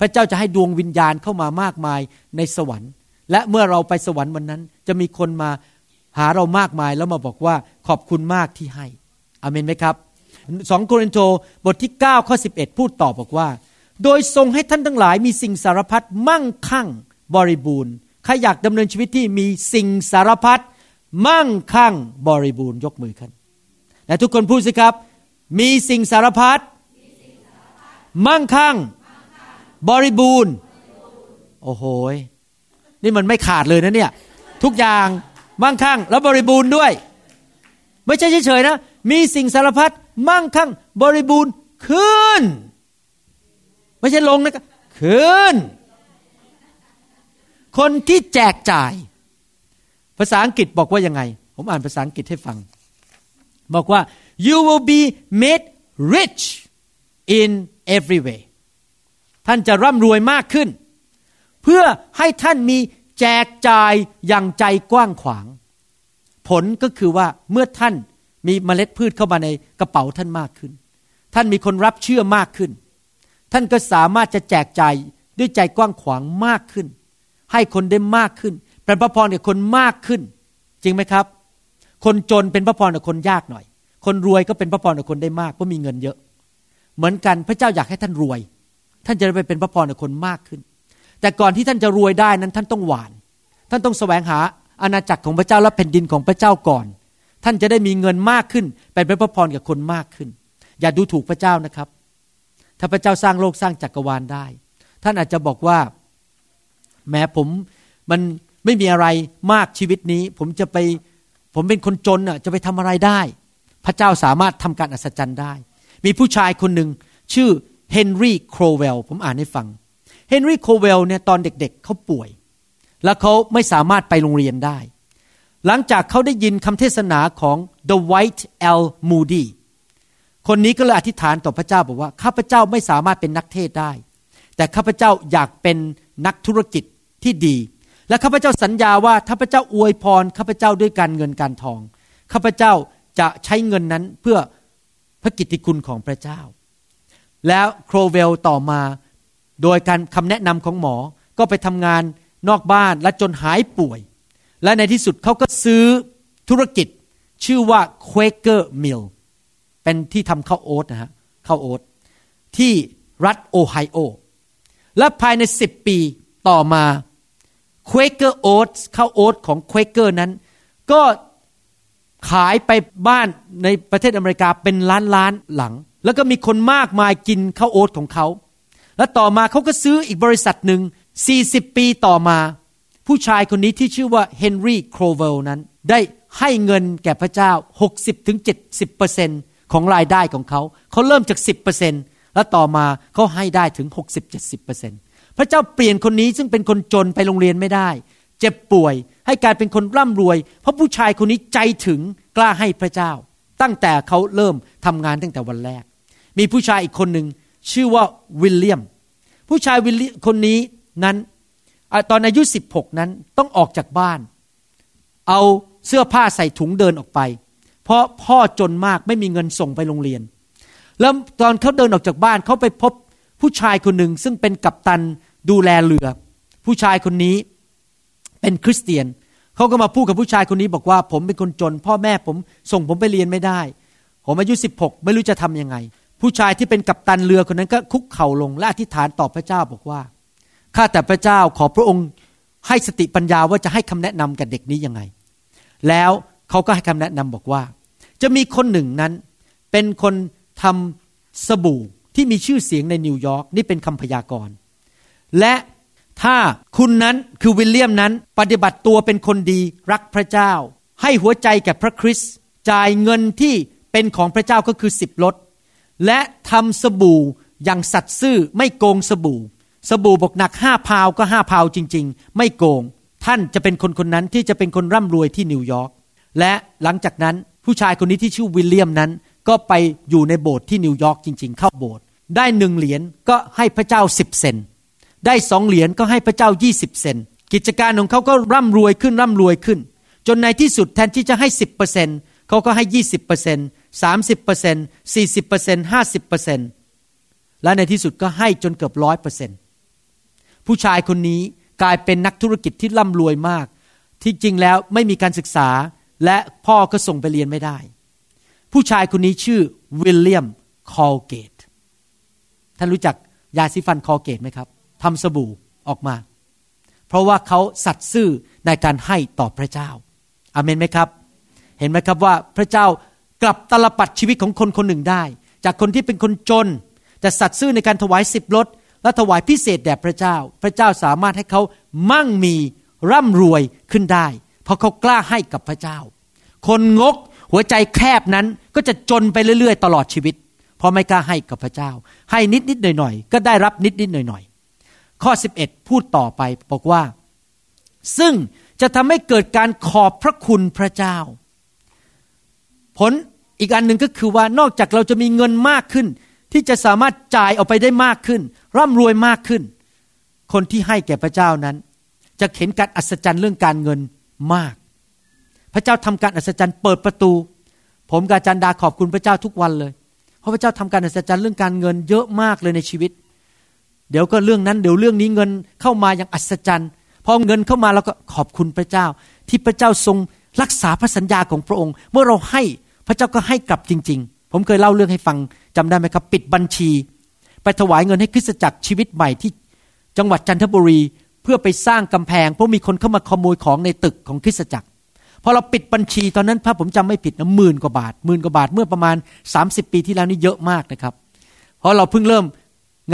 พระเจ้าจะให้ดวงวิญญาณเข้ามามากมายในสวรรค์ และเมื่อเราไปสวรรค์วันนั้น จะมีคนมาหาเรามากมายแล้วมาบอกว่าขอบคุณมากที่ให้อเมนไหมครับสองโครินโตบทที่ 9 ข้อ 11 พูดต่อบอกว่า โดยทรงให้ท่านทั้งหลายมีสิ่งสารพัดมั่งคั่งบริบูรณ์ใครอยากดำเนินชีวิตที่มีสิ่งสารพัดมั่งคั่งบริบูรณ์ยกมือขึ้นและทุกคนพูดสิครับ มีสิ่งสารพัดมั่งคั่ง บริบูรณ์ โอ้โห นี่มันไม่ขาดเลยนะเนี่ยทุกอย่างมั่งคั่งแล้วบริบูรณ์ด้วย ไม่ใช่เฉยๆนะ มีสิ่งสารพัดมั่งคั่งบริบูรณ์ขึ้น ไม่ใช่ลงนะครับขึ้น คนที่แจกจ่าย ภาษาอังกฤษบอกว่ายังไง ผมอ่านภาษาอังกฤษให้ฟัง บอกว่า you will be made rich in every way ท่านจะร่ำรวยมากขึ้น พื่อให้ท่านมีแจกจ่ายอย่างใจกว้างขวาง ผลก็คือว่าเมื่อท่านมีเมล็ดพืชเข้ามาในกระเป๋าท่านมากขึ้น ท่านมีคนรับเชื่อมากขึ้น ท่านก็สามารถจะแจกจ่ายด้วยใจกว้างขวางมากขึ้น ให้คนได้มากขึ้น เป็นพระพรกับคนมากขึ้น จริงไหมครับ คนจนเป็นพระพรกับคนยากหน่อย คนรวยก็เป็นพระพรกับคนได้มากเพราะมีเงินเยอะ เหมือนกันพระเจ้าอยากให้ท่านรวย ท่านจะไปเป็นพระพรกับคนมากขึ้น แต่ก่อนที่ท่านจะรวยได้นั้นท่านต้องหวาน ท่านต้องแสวงหาอาณาจักรของพระเจ้าและแผ่นดินของพระเจ้าก่อน ท่านจะได้มีเงินมากขึ้นเป็นพระพรกับคนมากขึ้น อย่าดูถูกพระเจ้านะครับ ถ้าพระเจ้าสร้างโลกสร้างจักรวาลได้ ท่านอาจจะบอกว่า แม้ผมมันไม่มีอะไรมากชีวิตนี้ ผมจะไปผมเป็นคนจนอะจะไปทำอะไรได้ พระเจ้าสามารถทำการอัศจรรย์ได้ มีผู้ชายคนหนึ่งชื่อเฮนรี่โครเวลผมอ่านให้ฟัง เฮนรี่โครเวลเนี่ยตอนเด็กๆเขาป่วย แล้วเขาไม่สามารถไปโรงเรียนได้ หลังจากเขาได้ยินคำเทศนาของ The White L Moody คนนี้ก็เลยอธิษฐานต่อพระเจ้าบอกว่าข้าพเจ้าไม่สามารถเป็นนักเทศได้ แต่ข้าพเจ้าอยากเป็นนักธุรกิจที่ดี และข้าพเจ้าสัญญาว่าถ้าพระเจ้าอวยพรข้าพเจ้าด้วยการเงินการทองข้าพเจ้าจะใช้เงินนั้นเพื่อพระกิตติคุณของพระเจ้า แล้วโครเวลต่อมา โดยการคำแนะนำของหมอก็ไปทำงานนอกบ้านและจนหายป่วย และในที่สุดเขาก็ซื้อธุรกิจชื่อว่า Quaker Mill เป็นที่ทำข้าวโอ๊ตนะฮะข้าวโอ๊ตที่รัฐโอไฮโอ และภายในสิบปีต่อมา Quaker Oats ข้าวโอ๊ตของ Quaker นั้น ก็ขายไปบ้านในประเทศอเมริกาเป็นล้านล้านหลัง แล้วก็มีคนมากมายกินข้าวโอ๊ตของเขา และต่อมาเขาก็ซื้ออีกบริษัทหนึ่ง 40 ปีต่อมา ผู้ชายคนนี้ที่ชื่อว่าเฮนรี่โครเวลนั้น ได้ให้เงินแก่พระเจ้า 60-70%ของรายได้ของเขา เขาเริ่มจาก 10%แล้วต่อมาเขาให้ได้ถึง 60-70%พระเจ้าเปลี่ยนคนนี้ซึ่งเป็นคนจนไปโรงเรียนไม่ได้ เจ็บป่วยให้กลายเป็นคนร่ำรวย เพราะผู้ชายคนนี้ใจถึงกล้าให้พระเจ้า ตั้งแต่เขาเริ่มทำงานตั้งแต่วันแรก มีผู้ชายอีกคนหนึ่ง ชื่อว่าวิลเลียม ผู้ชายวิลเลียมคนนี้นั้นตอนอายุ 16 นั้นต้องออกจากบ้าน เอาเสื้อผ้าใส่ถุงเดินออกไป เพราะพ่อจนมากไม่มีเงินส่งไปโรงเรียน แล้วตอนเขาเดินออกจากบ้านเขาไปพบผู้ชายคนหนึ่งซึ่งเป็นกัปตันดูแลเรือ ผู้ชายคนนี้เป็นคริสเตียนเขาก็มาพูดกับผู้ชายคนนี้บอกว่า ผมเป็นคนจน พ่อแม่ผมส่งผมไปเรียนไม่ได้ ผมอายุ 16 ไม่รู้จะทํำยังไง ผู้ชายที่เป็นกัปตันเรือคนนั้นก็คุกเข่าลงและอธิษฐานต่อพระเจ้าบอกว่าข้าแต่พระเจ้าขอพระองค์ให้สติปัญญาว่าจะให้คำแนะนำกับเด็กนี้ยังไง แล้วเขาก็ให้คำแนะนำบอกว่า จะมีคนหนึ่งนั้น เป็นคนทำสบู่ที่มีชื่อเสียงในนิวยอร์กนี่เป็นคำพยากรณ์ และถ้าคุณนั้นคือวิลเลียมนั้นปฏิบัติตัวเป็นคนดีรักพระเจ้า ให้หัวใจแก่พระคริสต์จ่ายเงินที่เป็นของพระเจ้าก็คือสิบลด และทำสบู่อย่างสัตย์ซื่อไม่โกงสบู่ สบู่บอกหนักห้าพาวก็ห้าพาวจริง ๆ ไม่โกง ท่านจะเป็นคนคนนั้นที่จะเป็นคนร่ำรวยที่นิวยอร์กและหลังจากนั้นผู้ชายคนนี้ที่ชื่อวิลเลียมนั้น ก็ไปอยู่ในโบสถ์ที่นิวยอร์กจริง ๆ เข้าโบสถ์ได้หนึ่งเหรียญก็ให้พระเจ้าสิบเซนต์ได้สองเหรียญก็ให้พระเจ้ายี่สิบเซนกิจการของเขาก็ร่ำรวยขึ้นร่ำรวยขึ้น จนในที่สุดแทนที่จะให้สิบเปอร์เซ็นเขาก็ให้ยี่สิบเปอร์เซ็น สามสิบเปอร์เซ็นสี่สิบเปอร์เซ็นห้าสิบเปอร์เซ็นและในที่สุดก็ให้จนเกือบร้อยเปอร์เซ็นต์ผู้ชายคนนี้กลายเป็นนักธุรกิจที่ร่ำรวยมาก ที่จริงแล้วไม่มีการศึกษาและพ่อก็ส่งไปเรียนไม่ได้ ผู้ชายคนนี้ชื่อวิลเลียมคอลเกตท่านรู้จักยาสีฟันคอลเกตไหมครับทำสบู่ออกมา เพราะว่าเขาสัตย์ซื่อในการให้ต่อพระเจ้าอาเมนไหมครับ เห็นไหมครับว่าพระเจ้า กลับตาลปัตรชีวิตของคนคนหนึ่งได้ จากคนที่เป็นคนจน แต่สัตย์ซื่อในการถวายสิบลดและถวายพิเศษแด่พระเจ้า พระเจ้าสามารถให้เขามั่งมีร่ำรวยขึ้นได้ เพราะเขากล้าให้กับพระเจ้า คนงกหัวใจแคบนั้นก็จะจนไปเรื่อย ๆ ตลอดชีวิต เพราะไม่กล้าให้กับพระเจ้า ให้นิดนิดหน่อยหน่อยก็ได้รับนิดนิดหน่อยหน่อยข้อ 11 พูดต่อไปบอกว่า ซึ่งจะทำให้เกิดการขอบพระคุณพระเจ้า ผลอีกอันหนึ่งก็คือว่านอกจากเราจะมีเงินมากขึ้น ที่จะสามารถจ่ายออกไปได้มากขึ้น ร่ำรวยมากขึ้น คนที่ให้แก่พระเจ้านั้น จะเห็นการอัศจรรย์เรื่องการเงินมาก พระเจ้าทำการอัศจรรย์เปิดประตู ผมกับจันดาขอบคุณพระเจ้าทุกวันเลย เพราะพระเจ้าทำการอัศจรรย์เรื่องการเงินเยอะมากเลยในชีวิต เดี๋ยวก็เรื่องนั้นเดี๋ยวเรื่องนี้เงินเข้ามาอย่างอัศจรรย์พอเงินเข้ามาเราก็ขอบคุณพระเจ้า ที่พระเจ้าทรงรักษาพระสัญญาของพระองค์ เมื่อเราให้ พระเจ้าก็ให้กลับจริง ๆ ผมเคยเล่าเรื่องให้ฟังจำได้ไหมครับ ปิดบัญชี ไปถวายเงินให้คริสตจักรชีวิตใหม่ที่จังหวัดจันทบุรีเพื่อไปสร้างกำแพง เพราะมีคนเข้ามาขโมยของในตึกของคริสตจักรพอเราปิดบัญชีตอนนั้นถ้าผมจำไม่ผิดนะหมื่นกว่าบาทหมื่นกว่าบาทเมื่อประมาณ 30 ปีที่แล้วนี่เยอะมากนะครับ เพราะเราเพิ่งเริ่ม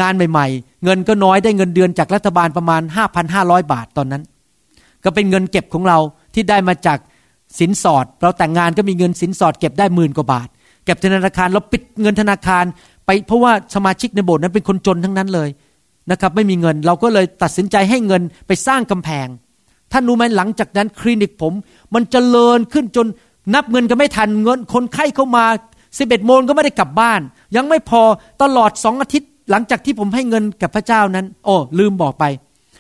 งานใหม่ ๆ เงินก็น้อยได้เงินเดือนจากรัฐบาลประมาณ 5,500 บาทตอนนั้น ก็เป็นเงินเก็บของเราที่ได้มาจาก สินสอด เราแต่งงานก็มีเงินสินสอดเก็บได้หมื่นกว่าบาท เก็บธนาคารเราปิดเงินธนาคาร ไปเพราะว่าสมาชิกในโบสถ์นั้นเป็นคนจนทั้งนั้นเลยนะครับไม่มีเงินเราก็เลยตัดสินใจให้เงินไปสร้างกำแพง ท่านรู้ไหมหลังจากนั้นคลินิกผม มันจเจริญขึ้นจนนับเงินก็ไม่ทันเงินคนไข้เข้ามาสิบเอ็ดโมงก็ไม่ได้กลับบ้าน ยังไม่พอตลอดสองอาทิตย์ หลังจากที่ผมให้เงินกับพระเจ้านั้น โอ้ลืมบอกไป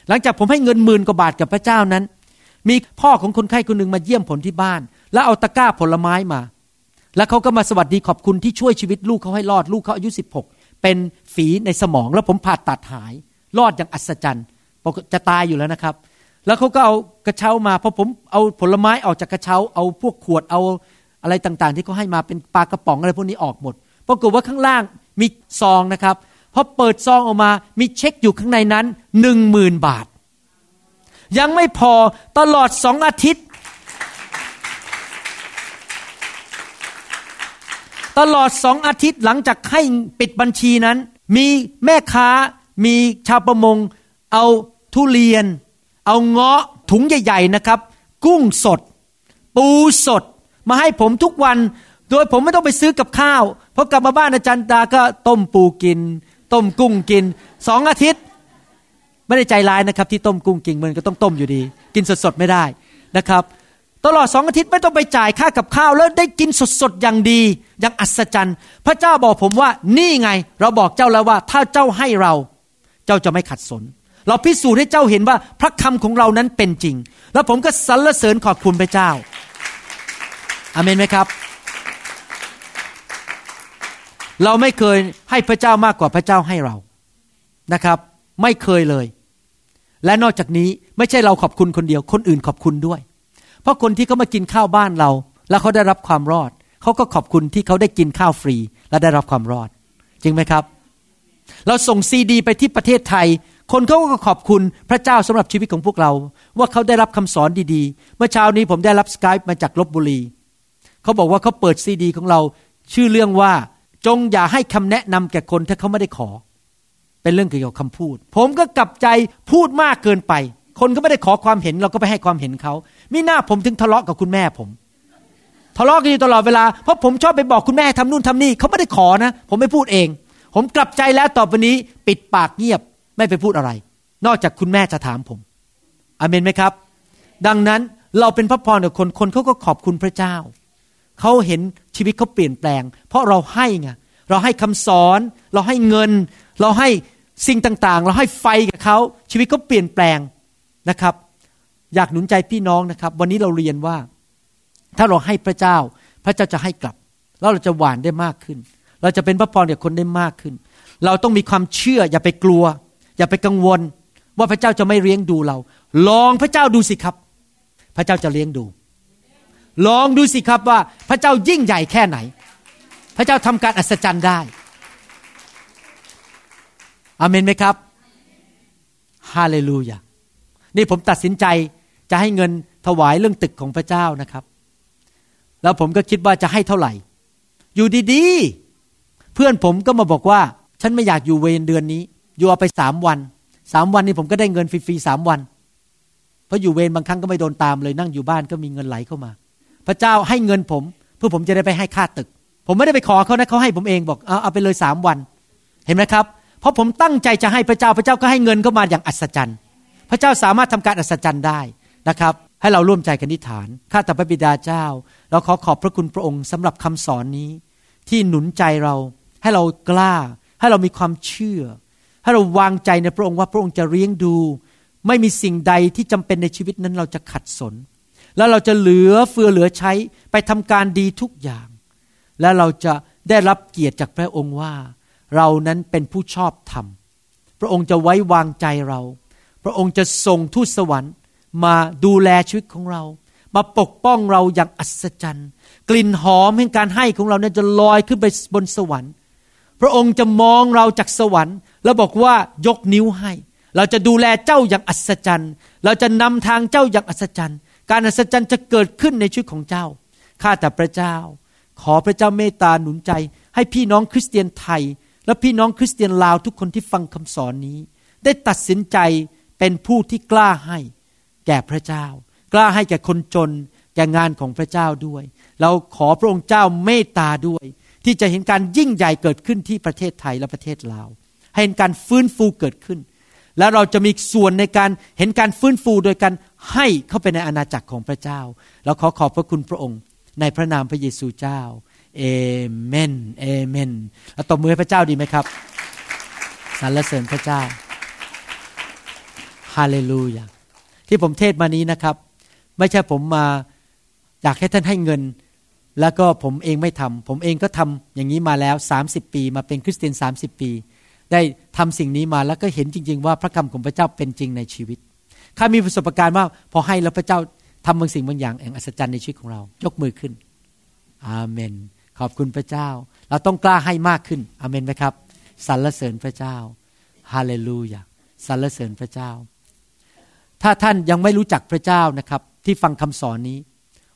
หลังจากผมให้เงินหมื่นกว่าบาทกับพระเจ้านั้น มีพ่อของคนไข้คนหนึ่งมาเยี่ยมผมที่บ้าน แล้วเอาตะกร้าผลไม้มา แล้วเขาก็มาสวัสดีขอบคุณที่ช่วยชีวิตลูกเขาให้รอดลูกเขาอายุสิบหกเป็นฝีในสมองแล้วผมผ่าตัดหาย รอดอย่างอัศจรรย์จะตายอยู่แล้วนะครับ แล้วเขาก็เอากระเช้ามาพอผมเอาผลไม้ออกจากกระเช้า เอาพวกขวดเอาอะไรต่างๆ ที่เขาให้มาเป็นปลากระป๋องอะไรพวกนี้ออกหมดปรากฏว่าข้างล่างมีซองนะครับพอเปิดซองออกมามีเช็คอยู่ข้างในนั้นหนึ่งหมื่นบาท ยังไม่พอตลอดสองอาทิตย์ ตลอดสองอาทิตย์หลังจากให้ปิดบัญชีนั้น มีแม่ค้ามีชาวประมง เอาทุเรียน เอาเงาะถุงใหญ่ ๆนะครับ กุ้งสด ปูสด มาให้ผมทุกวัน โดยผมไม่ต้องไปซื้อกับข้าวพอกลับมาบ้านอาจารย์ตาก็ต้มปูกิน ต้มกุ้งกินสองอาทิตย์ ไม่ได้ใจร้ายนะครับ ที่ต้มกุ้งกินมันก็ต้องต้มอยู่ดี กินสดๆไม่ได้นะครับ ตลอดสองอาทิตย์ไม่ต้องไปจ่ายค่ากับข้าว แล้วได้กินสดๆอย่างดี อย่างอัศจรรย์ พระเจ้าบอกผมว่านี่ไง เราบอกเจ้าแล้วว่า ถ้าเจ้าให้เรา เจ้าจะไม่ขัดสน เราพิสูจน์ให้เจ้าเห็นว่าพระคำของเรานั้นเป็นจริง แล้วผมก็สรรเสริญขอบคุณพระเจ้าอาเมนไหมครับเราไม่เคยให้พระเจ้ามากกว่าพระเจ้าให้เรา นะครับ ไม่เคยเลย และนอกจากนี้ไม่ใช่เราขอบคุณคนเดียว คนอื่นขอบคุณด้วย เพราะคนที่เขามากินข้าวบ้านเรา แล้วเขาได้รับความรอด เขาก็ขอบคุณที่เขาได้กินข้าวฟรี และได้รับความรอด จริงไหมครับ เราส่งซีดี ไปที่ประเทศไทย คนเขาก็ขอบคุณพระเจ้าสำหรับชีวิตของพวกเรา ว่าเขาได้รับคำสอนดีๆ เมื่อเช้านี้ผมได้รับสกายมาจากลบบุรี เขาบอกว่าเขาเปิดซีดี ของเรา ชื่อเรื่องว่าจงอย่าให้คำแนะนำแก่คนถ้าเขาไม่ได้ขอ เป็นเรื่องเกี่ยวกับคำพูด ผมก็กลับใจพูดมากเกินไป คนก็ไม่ได้ขอความเห็นเราก็ไปให้ความเห็นเขามิหน้าผมถึงทะเลาะกับคุณแม่ผมทะเลาะกันอยู่ตลอดเวลาเพราะผมชอบไปบอกคุณแม่ทำนู่นทำนี่เขาไม่ได้ขอนะ ผมไม่พูดเอง ผมกลับใจแล้วต่อไปนี้ปิดปากเงียบไม่ไปพูดอะไร นอกจากคุณแม่จะถามผมอเมนไหมครับ ดังนั้นเราเป็นพระพรกับคนคนเขาก็ขอบคุณพระเจ้าเขาเห็นชีวิตเขาเปลี่ยนแปลง เพราะเราให้ไงเราให้คำสอน เราให้เงิน เราให้ สิ่งต่างๆ เราให้ไฟกับเขาชีวิตเขาเปลี่ยนแปลงนะครับ อยากหนุนใจพี่น้องนะครับ วันนี้เราเรียนว่า ถ้าเราให้พระเจ้า พระเจ้าจะให้กลับ แล้วเราจะหวานได้มากขึ้น เราจะเป็นพระพรกับคนได้มากขึ้น เราต้องมีความเชื่อ อย่าไปกลัว อย่าไปกังวล ว่าพระเจ้าจะไม่เลี้ยงดูเรา ลองพระเจ้าดูสิครับ พระเจ้าจะเลี้ยงดู ลองดูสิครับว่าพระเจ้ายิ่งใหญ่แค่ไหน พระเจ้าทำการอัศจรรย์ได้ อเมนไหมครับฮาเลลูยานี่ผมตัดสินใจจะให้เงินถวายเรื่องตึกของพระเจ้านะครับ แล้วผมก็คิดว่าจะให้เท่าไหร่ อยู่ดีๆ เพื่อนผมก็มาบอกว่า ฉันไม่อยากอยู่เวรเดือนนี้ อยู่เอาไปสามวันสามวันนี้ผมก็ได้เงินฟรีๆสามวัน เพราะอยู่เวรบางครั้งก็ไม่โดนตามเลยนั่งอยู่บ้านก็มีเงินไหลเข้ามา พระเจ้าให้เงินผม เพื่อผมจะได้ไปให้ค่าตึก ผมไม่ได้ไปขอเขานะเขาให้ผมเองบอกเอาเอาไปเลยสามวัน เห็นไหมครับ เพราะผมตั้งใจจะให้พระเจ้าพระเจ้าก็ให้เงินเข้ามาอย่างอัศจรรย์ พระเจ้าสามารถทำการอัศจรรย์ได้นะครับ ให้เราร่วมใจกันนิฐานข้าแต่พระบิดาเจ้า เราขอขอบพระคุณพระองค์สำหรับคำสอนนี้ ที่หนุนใจเราให้เรากล้า ให้เรามีความเชื่อ ให้เราวางใจในพระองค์ว่าพระองค์จะเลี้ยงดู ไม่มีสิ่งใดที่จำเป็นในชีวิตนั้นเราจะขัดสน แล้วเราจะเหลือเฟือเหลือใช้ไปทำการดีทุกอย่าง และเราจะได้รับเกียรติจากพระองค์ว่า เรานั้นเป็นผู้ชอบธรรม พระองค์จะไว้วางใจเรา พระองค์จะส่งทูตสวรรค์ มาดูแลชีวิตของเรา มาปกป้องเราอย่างอัศจรรย์ กลิ่นหอมแห่งการให้ของเราเนี่ยจะลอยขึ้นไปบนสวรรค์ พระองค์จะมองเราจากสวรรค์ แล้วบอกว่ายกนิ้วให้ เราจะดูแลเจ้าอย่างอัศจรรย์ เราจะนำทางเจ้าอย่างอัศจรรย์ การอัศจรรย์จะเกิดขึ้นในชีวิตของเจ้า ข้าแต่พระเจ้า ขอพระเจ้าเมตตาหนุนใจให้พี่น้องคริสเตียนไทย และพี่น้องคริสเตียนลาวทุกคนที่ฟังคำสอนนี้ ได้ตัดสินใจเป็นผู้ที่กล้าให้แก่พระเจ้า กล้าให้แก่คนจน แก่งานของพระเจ้าด้วย เราขอพระองค์เจ้าเมตตาด้วย ที่จะเห็นการยิ่งใหญ่เกิดขึ้นที่ประเทศไทยและประเทศลาว ให้เห็นการฟื้นฟูเกิดขึ้น แล้วเราจะมีส่วนในการเห็นการฟื้นฟูโดยการให้เข้าไปในอาณาจักรของพระเจ้า เราขอขอบพระคุณพระองค์ ในพระนามพระเยซูเจ้าเอเมน ตบมือให้พระเจ้าดีไหมครับสรรเสริญพระเจ้าฮาเลลูยาที่ผมเทศมานี้นะครับ ไม่ใช่ผมมาอยากให้ท่านให้เงิน แล้วก็ผมเองไม่ทำผมเองก็ทำอย่างนี้มาแล้ว 30 ปี มาเป็นคริสเตียน 30 ปี ได้ทำสิ่งนี้มาแล้วก็เห็นจริง ๆ ว่าพระคำของพระเจ้าเป็นจริงในชีวิตข้ามีประสบการณ์ว่าพอให้แล้วพระเจ้าทำบางสิ่งบางอย่างแห่งอัศจรรย์ในชีวิตของเรา ยกมือขึ้น อาเมน ขอบคุณพระเจ้า เราต้องกล้าให้มากขึ้นอเมนไหมครับสรรเสริญพระเจ้าฮาเลลูยาสรรเสริญพระเจ้า ถ้าท่านยังไม่รู้จักพระเจ้านะครับ ที่ฟังคำสอนนี้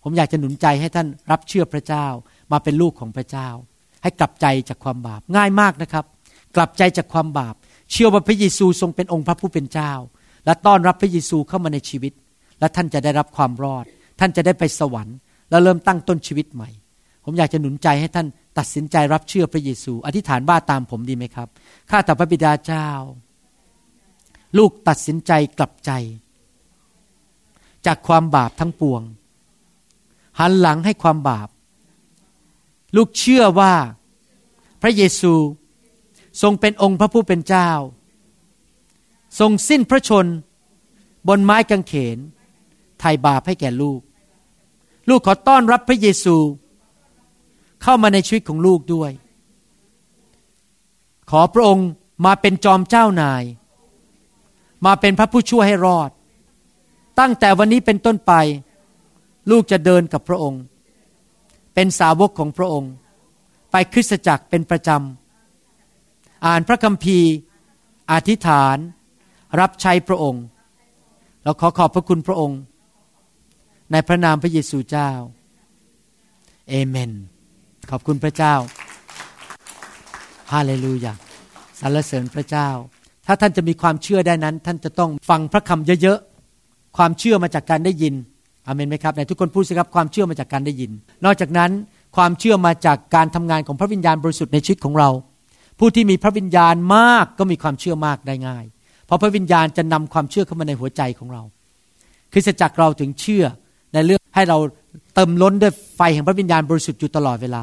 ผมอยากจะหนุนใจให้ท่านรับเชื่อพระเจ้ามาเป็นลูกของพระเจ้า ให้กลับใจจากความบาปง่ายมากนะครับ กลับใจจากความบาป เชื่อว่าพระเยซูทรงเป็นองค์พระผู้เป็นเจ้า และต้อนรับพระเยซูเข้ามาในชีวิต และท่านจะได้รับความรอด ท่านจะได้ไปสวรรค์ แล้วเริ่มตั้งต้นชีวิตใหม่ ผมอยากจะหนุนใจให้ท่านตัดสินใจรับเชื่อพระเยซู อธิษฐานบ้าตามผมดีไหมครับ ข้าแต่พระบิดาเจ้า ลูกตัดสินใจกลับใจ จากความบาปทั้งปวง หันหลังให้ความบาป ลูกเชื่อว่าพระเยซูทรงเป็นองค์พระผู้เป็นเจ้า ทรงสิ้นพระชน บนไม้กางเขนไถ่บาปให้แก่ลูก ลูกขอต้อนรับพระเยซู เข้ามาในชีวิตของลูกด้วย ขอพระองค์มาเป็นจอมเจ้านาย มาเป็นพระผู้ช่วยให้รอด ตั้งแต่วันนี้เป็นต้นไป ลูกจะเดินกับพระองค์ เป็นสาวกของพระองค์ ไปคริสตจักรเป็นประจำ อ่านพระคัมภีร์ อธิษฐาน รับใช้พระองค์ เราขอขอบพระคุณพระองค์ ในพระนามพระเยซูเจ้าเอเมน ขอบคุณพระเจ้าฮาเลลูยาสรรเสริญพระเจ้า ถ้าท่านจะมีความเชื่อได้นั้น ท่านจะต้องฟังพระคำเยอะๆ ความเชื่อมาจากการได้ยินอเมนไหมครับในทุกคนพูดสิครับความเชื่อมาจากการได้ยิน นอกจากนั้นความเชื่อมาจากการทำงานของพระวิญญาณบริสุทธิ์ในชีวิตของเรา ผู้ที่มีพระวิญญาณมากก็มีความเชื่อมากได้ง่าย เพราะพระวิญญาณจะนำความเชื่อเข้ามาในหัวใจของเราคริสตจักรเราถึงเชื่อในเรื่อง ให้เราเติมล้นด้วยไฟแห่งพระวิญญาณบริสุทธิ์อยู่ตลอดเวลา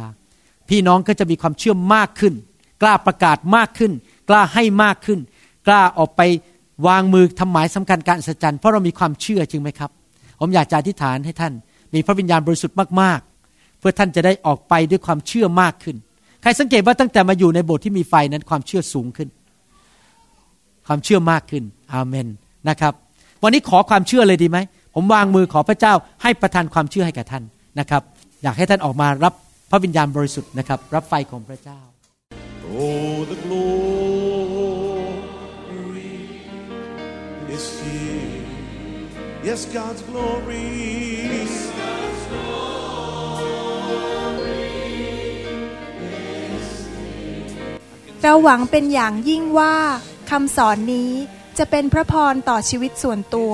พี่น้องก็จะมีความเชื่อมากขึ้น กล้าประกาศมากขึ้น กล้าให้มากขึ้น กล้าออกไปวางมือทำหมายสำคัญการอัศจรรย์เพราะเรามีความเชื่อจริงไหมครับ ผมอยากจะอธิษฐานให้ท่าน มีพระวิญญาณบริสุทธิ์มากๆ เพื่อท่านจะได้ออกไปด้วยความเชื่อมากขึ้น ใครสังเกตว่าตั้งแต่มาอยู่ในโบสถ์ที่มีไฟนั้นความเชื่อสูงขึ้น ความเชื่อมากขึ้นอาเมนนะครับ วันนี้ขอความเชื่อเลยดีไหม ผมวางมือขอพระเจ้าให้ประทานความเชื่อให้แก่ท่านนะครับ อยากให้ท่านออกมารับพระวิญญาณบริสุทธิ์นะครับ รับไฟของพระเจ้า Oh, the glory is here. Yes, God's glory. เราหวังเป็นอย่างยิ่งว่าคำสอนนี้จะเป็นพระพรต่อชีวิตส่วนตัว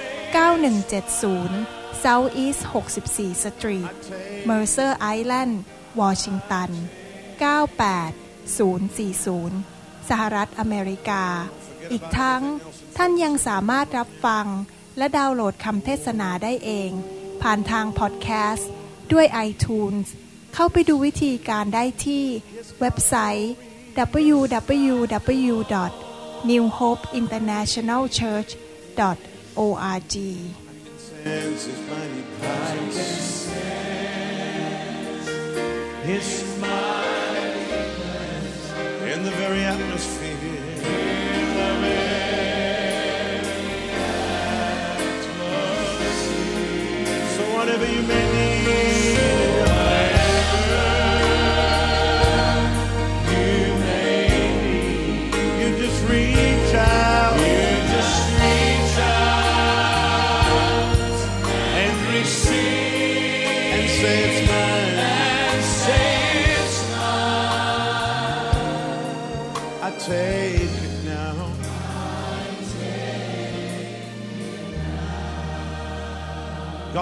9170 Southeast 64 Street Mercer Island Washington 98040 สหรัฐอเมริกา อีกทั้งท่านยังสามารถรับฟัง และดาวน์โหลดคำเทศนาได้เอง ผ่านทางพอดแคสต์ ด้วย iTunes เข้าไปดูวิธีการได้ที่เว็บไซต์ www.newhopeinternationalchurch.org org. His in the very atmosphere. Whatever you may need.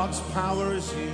God's power is here.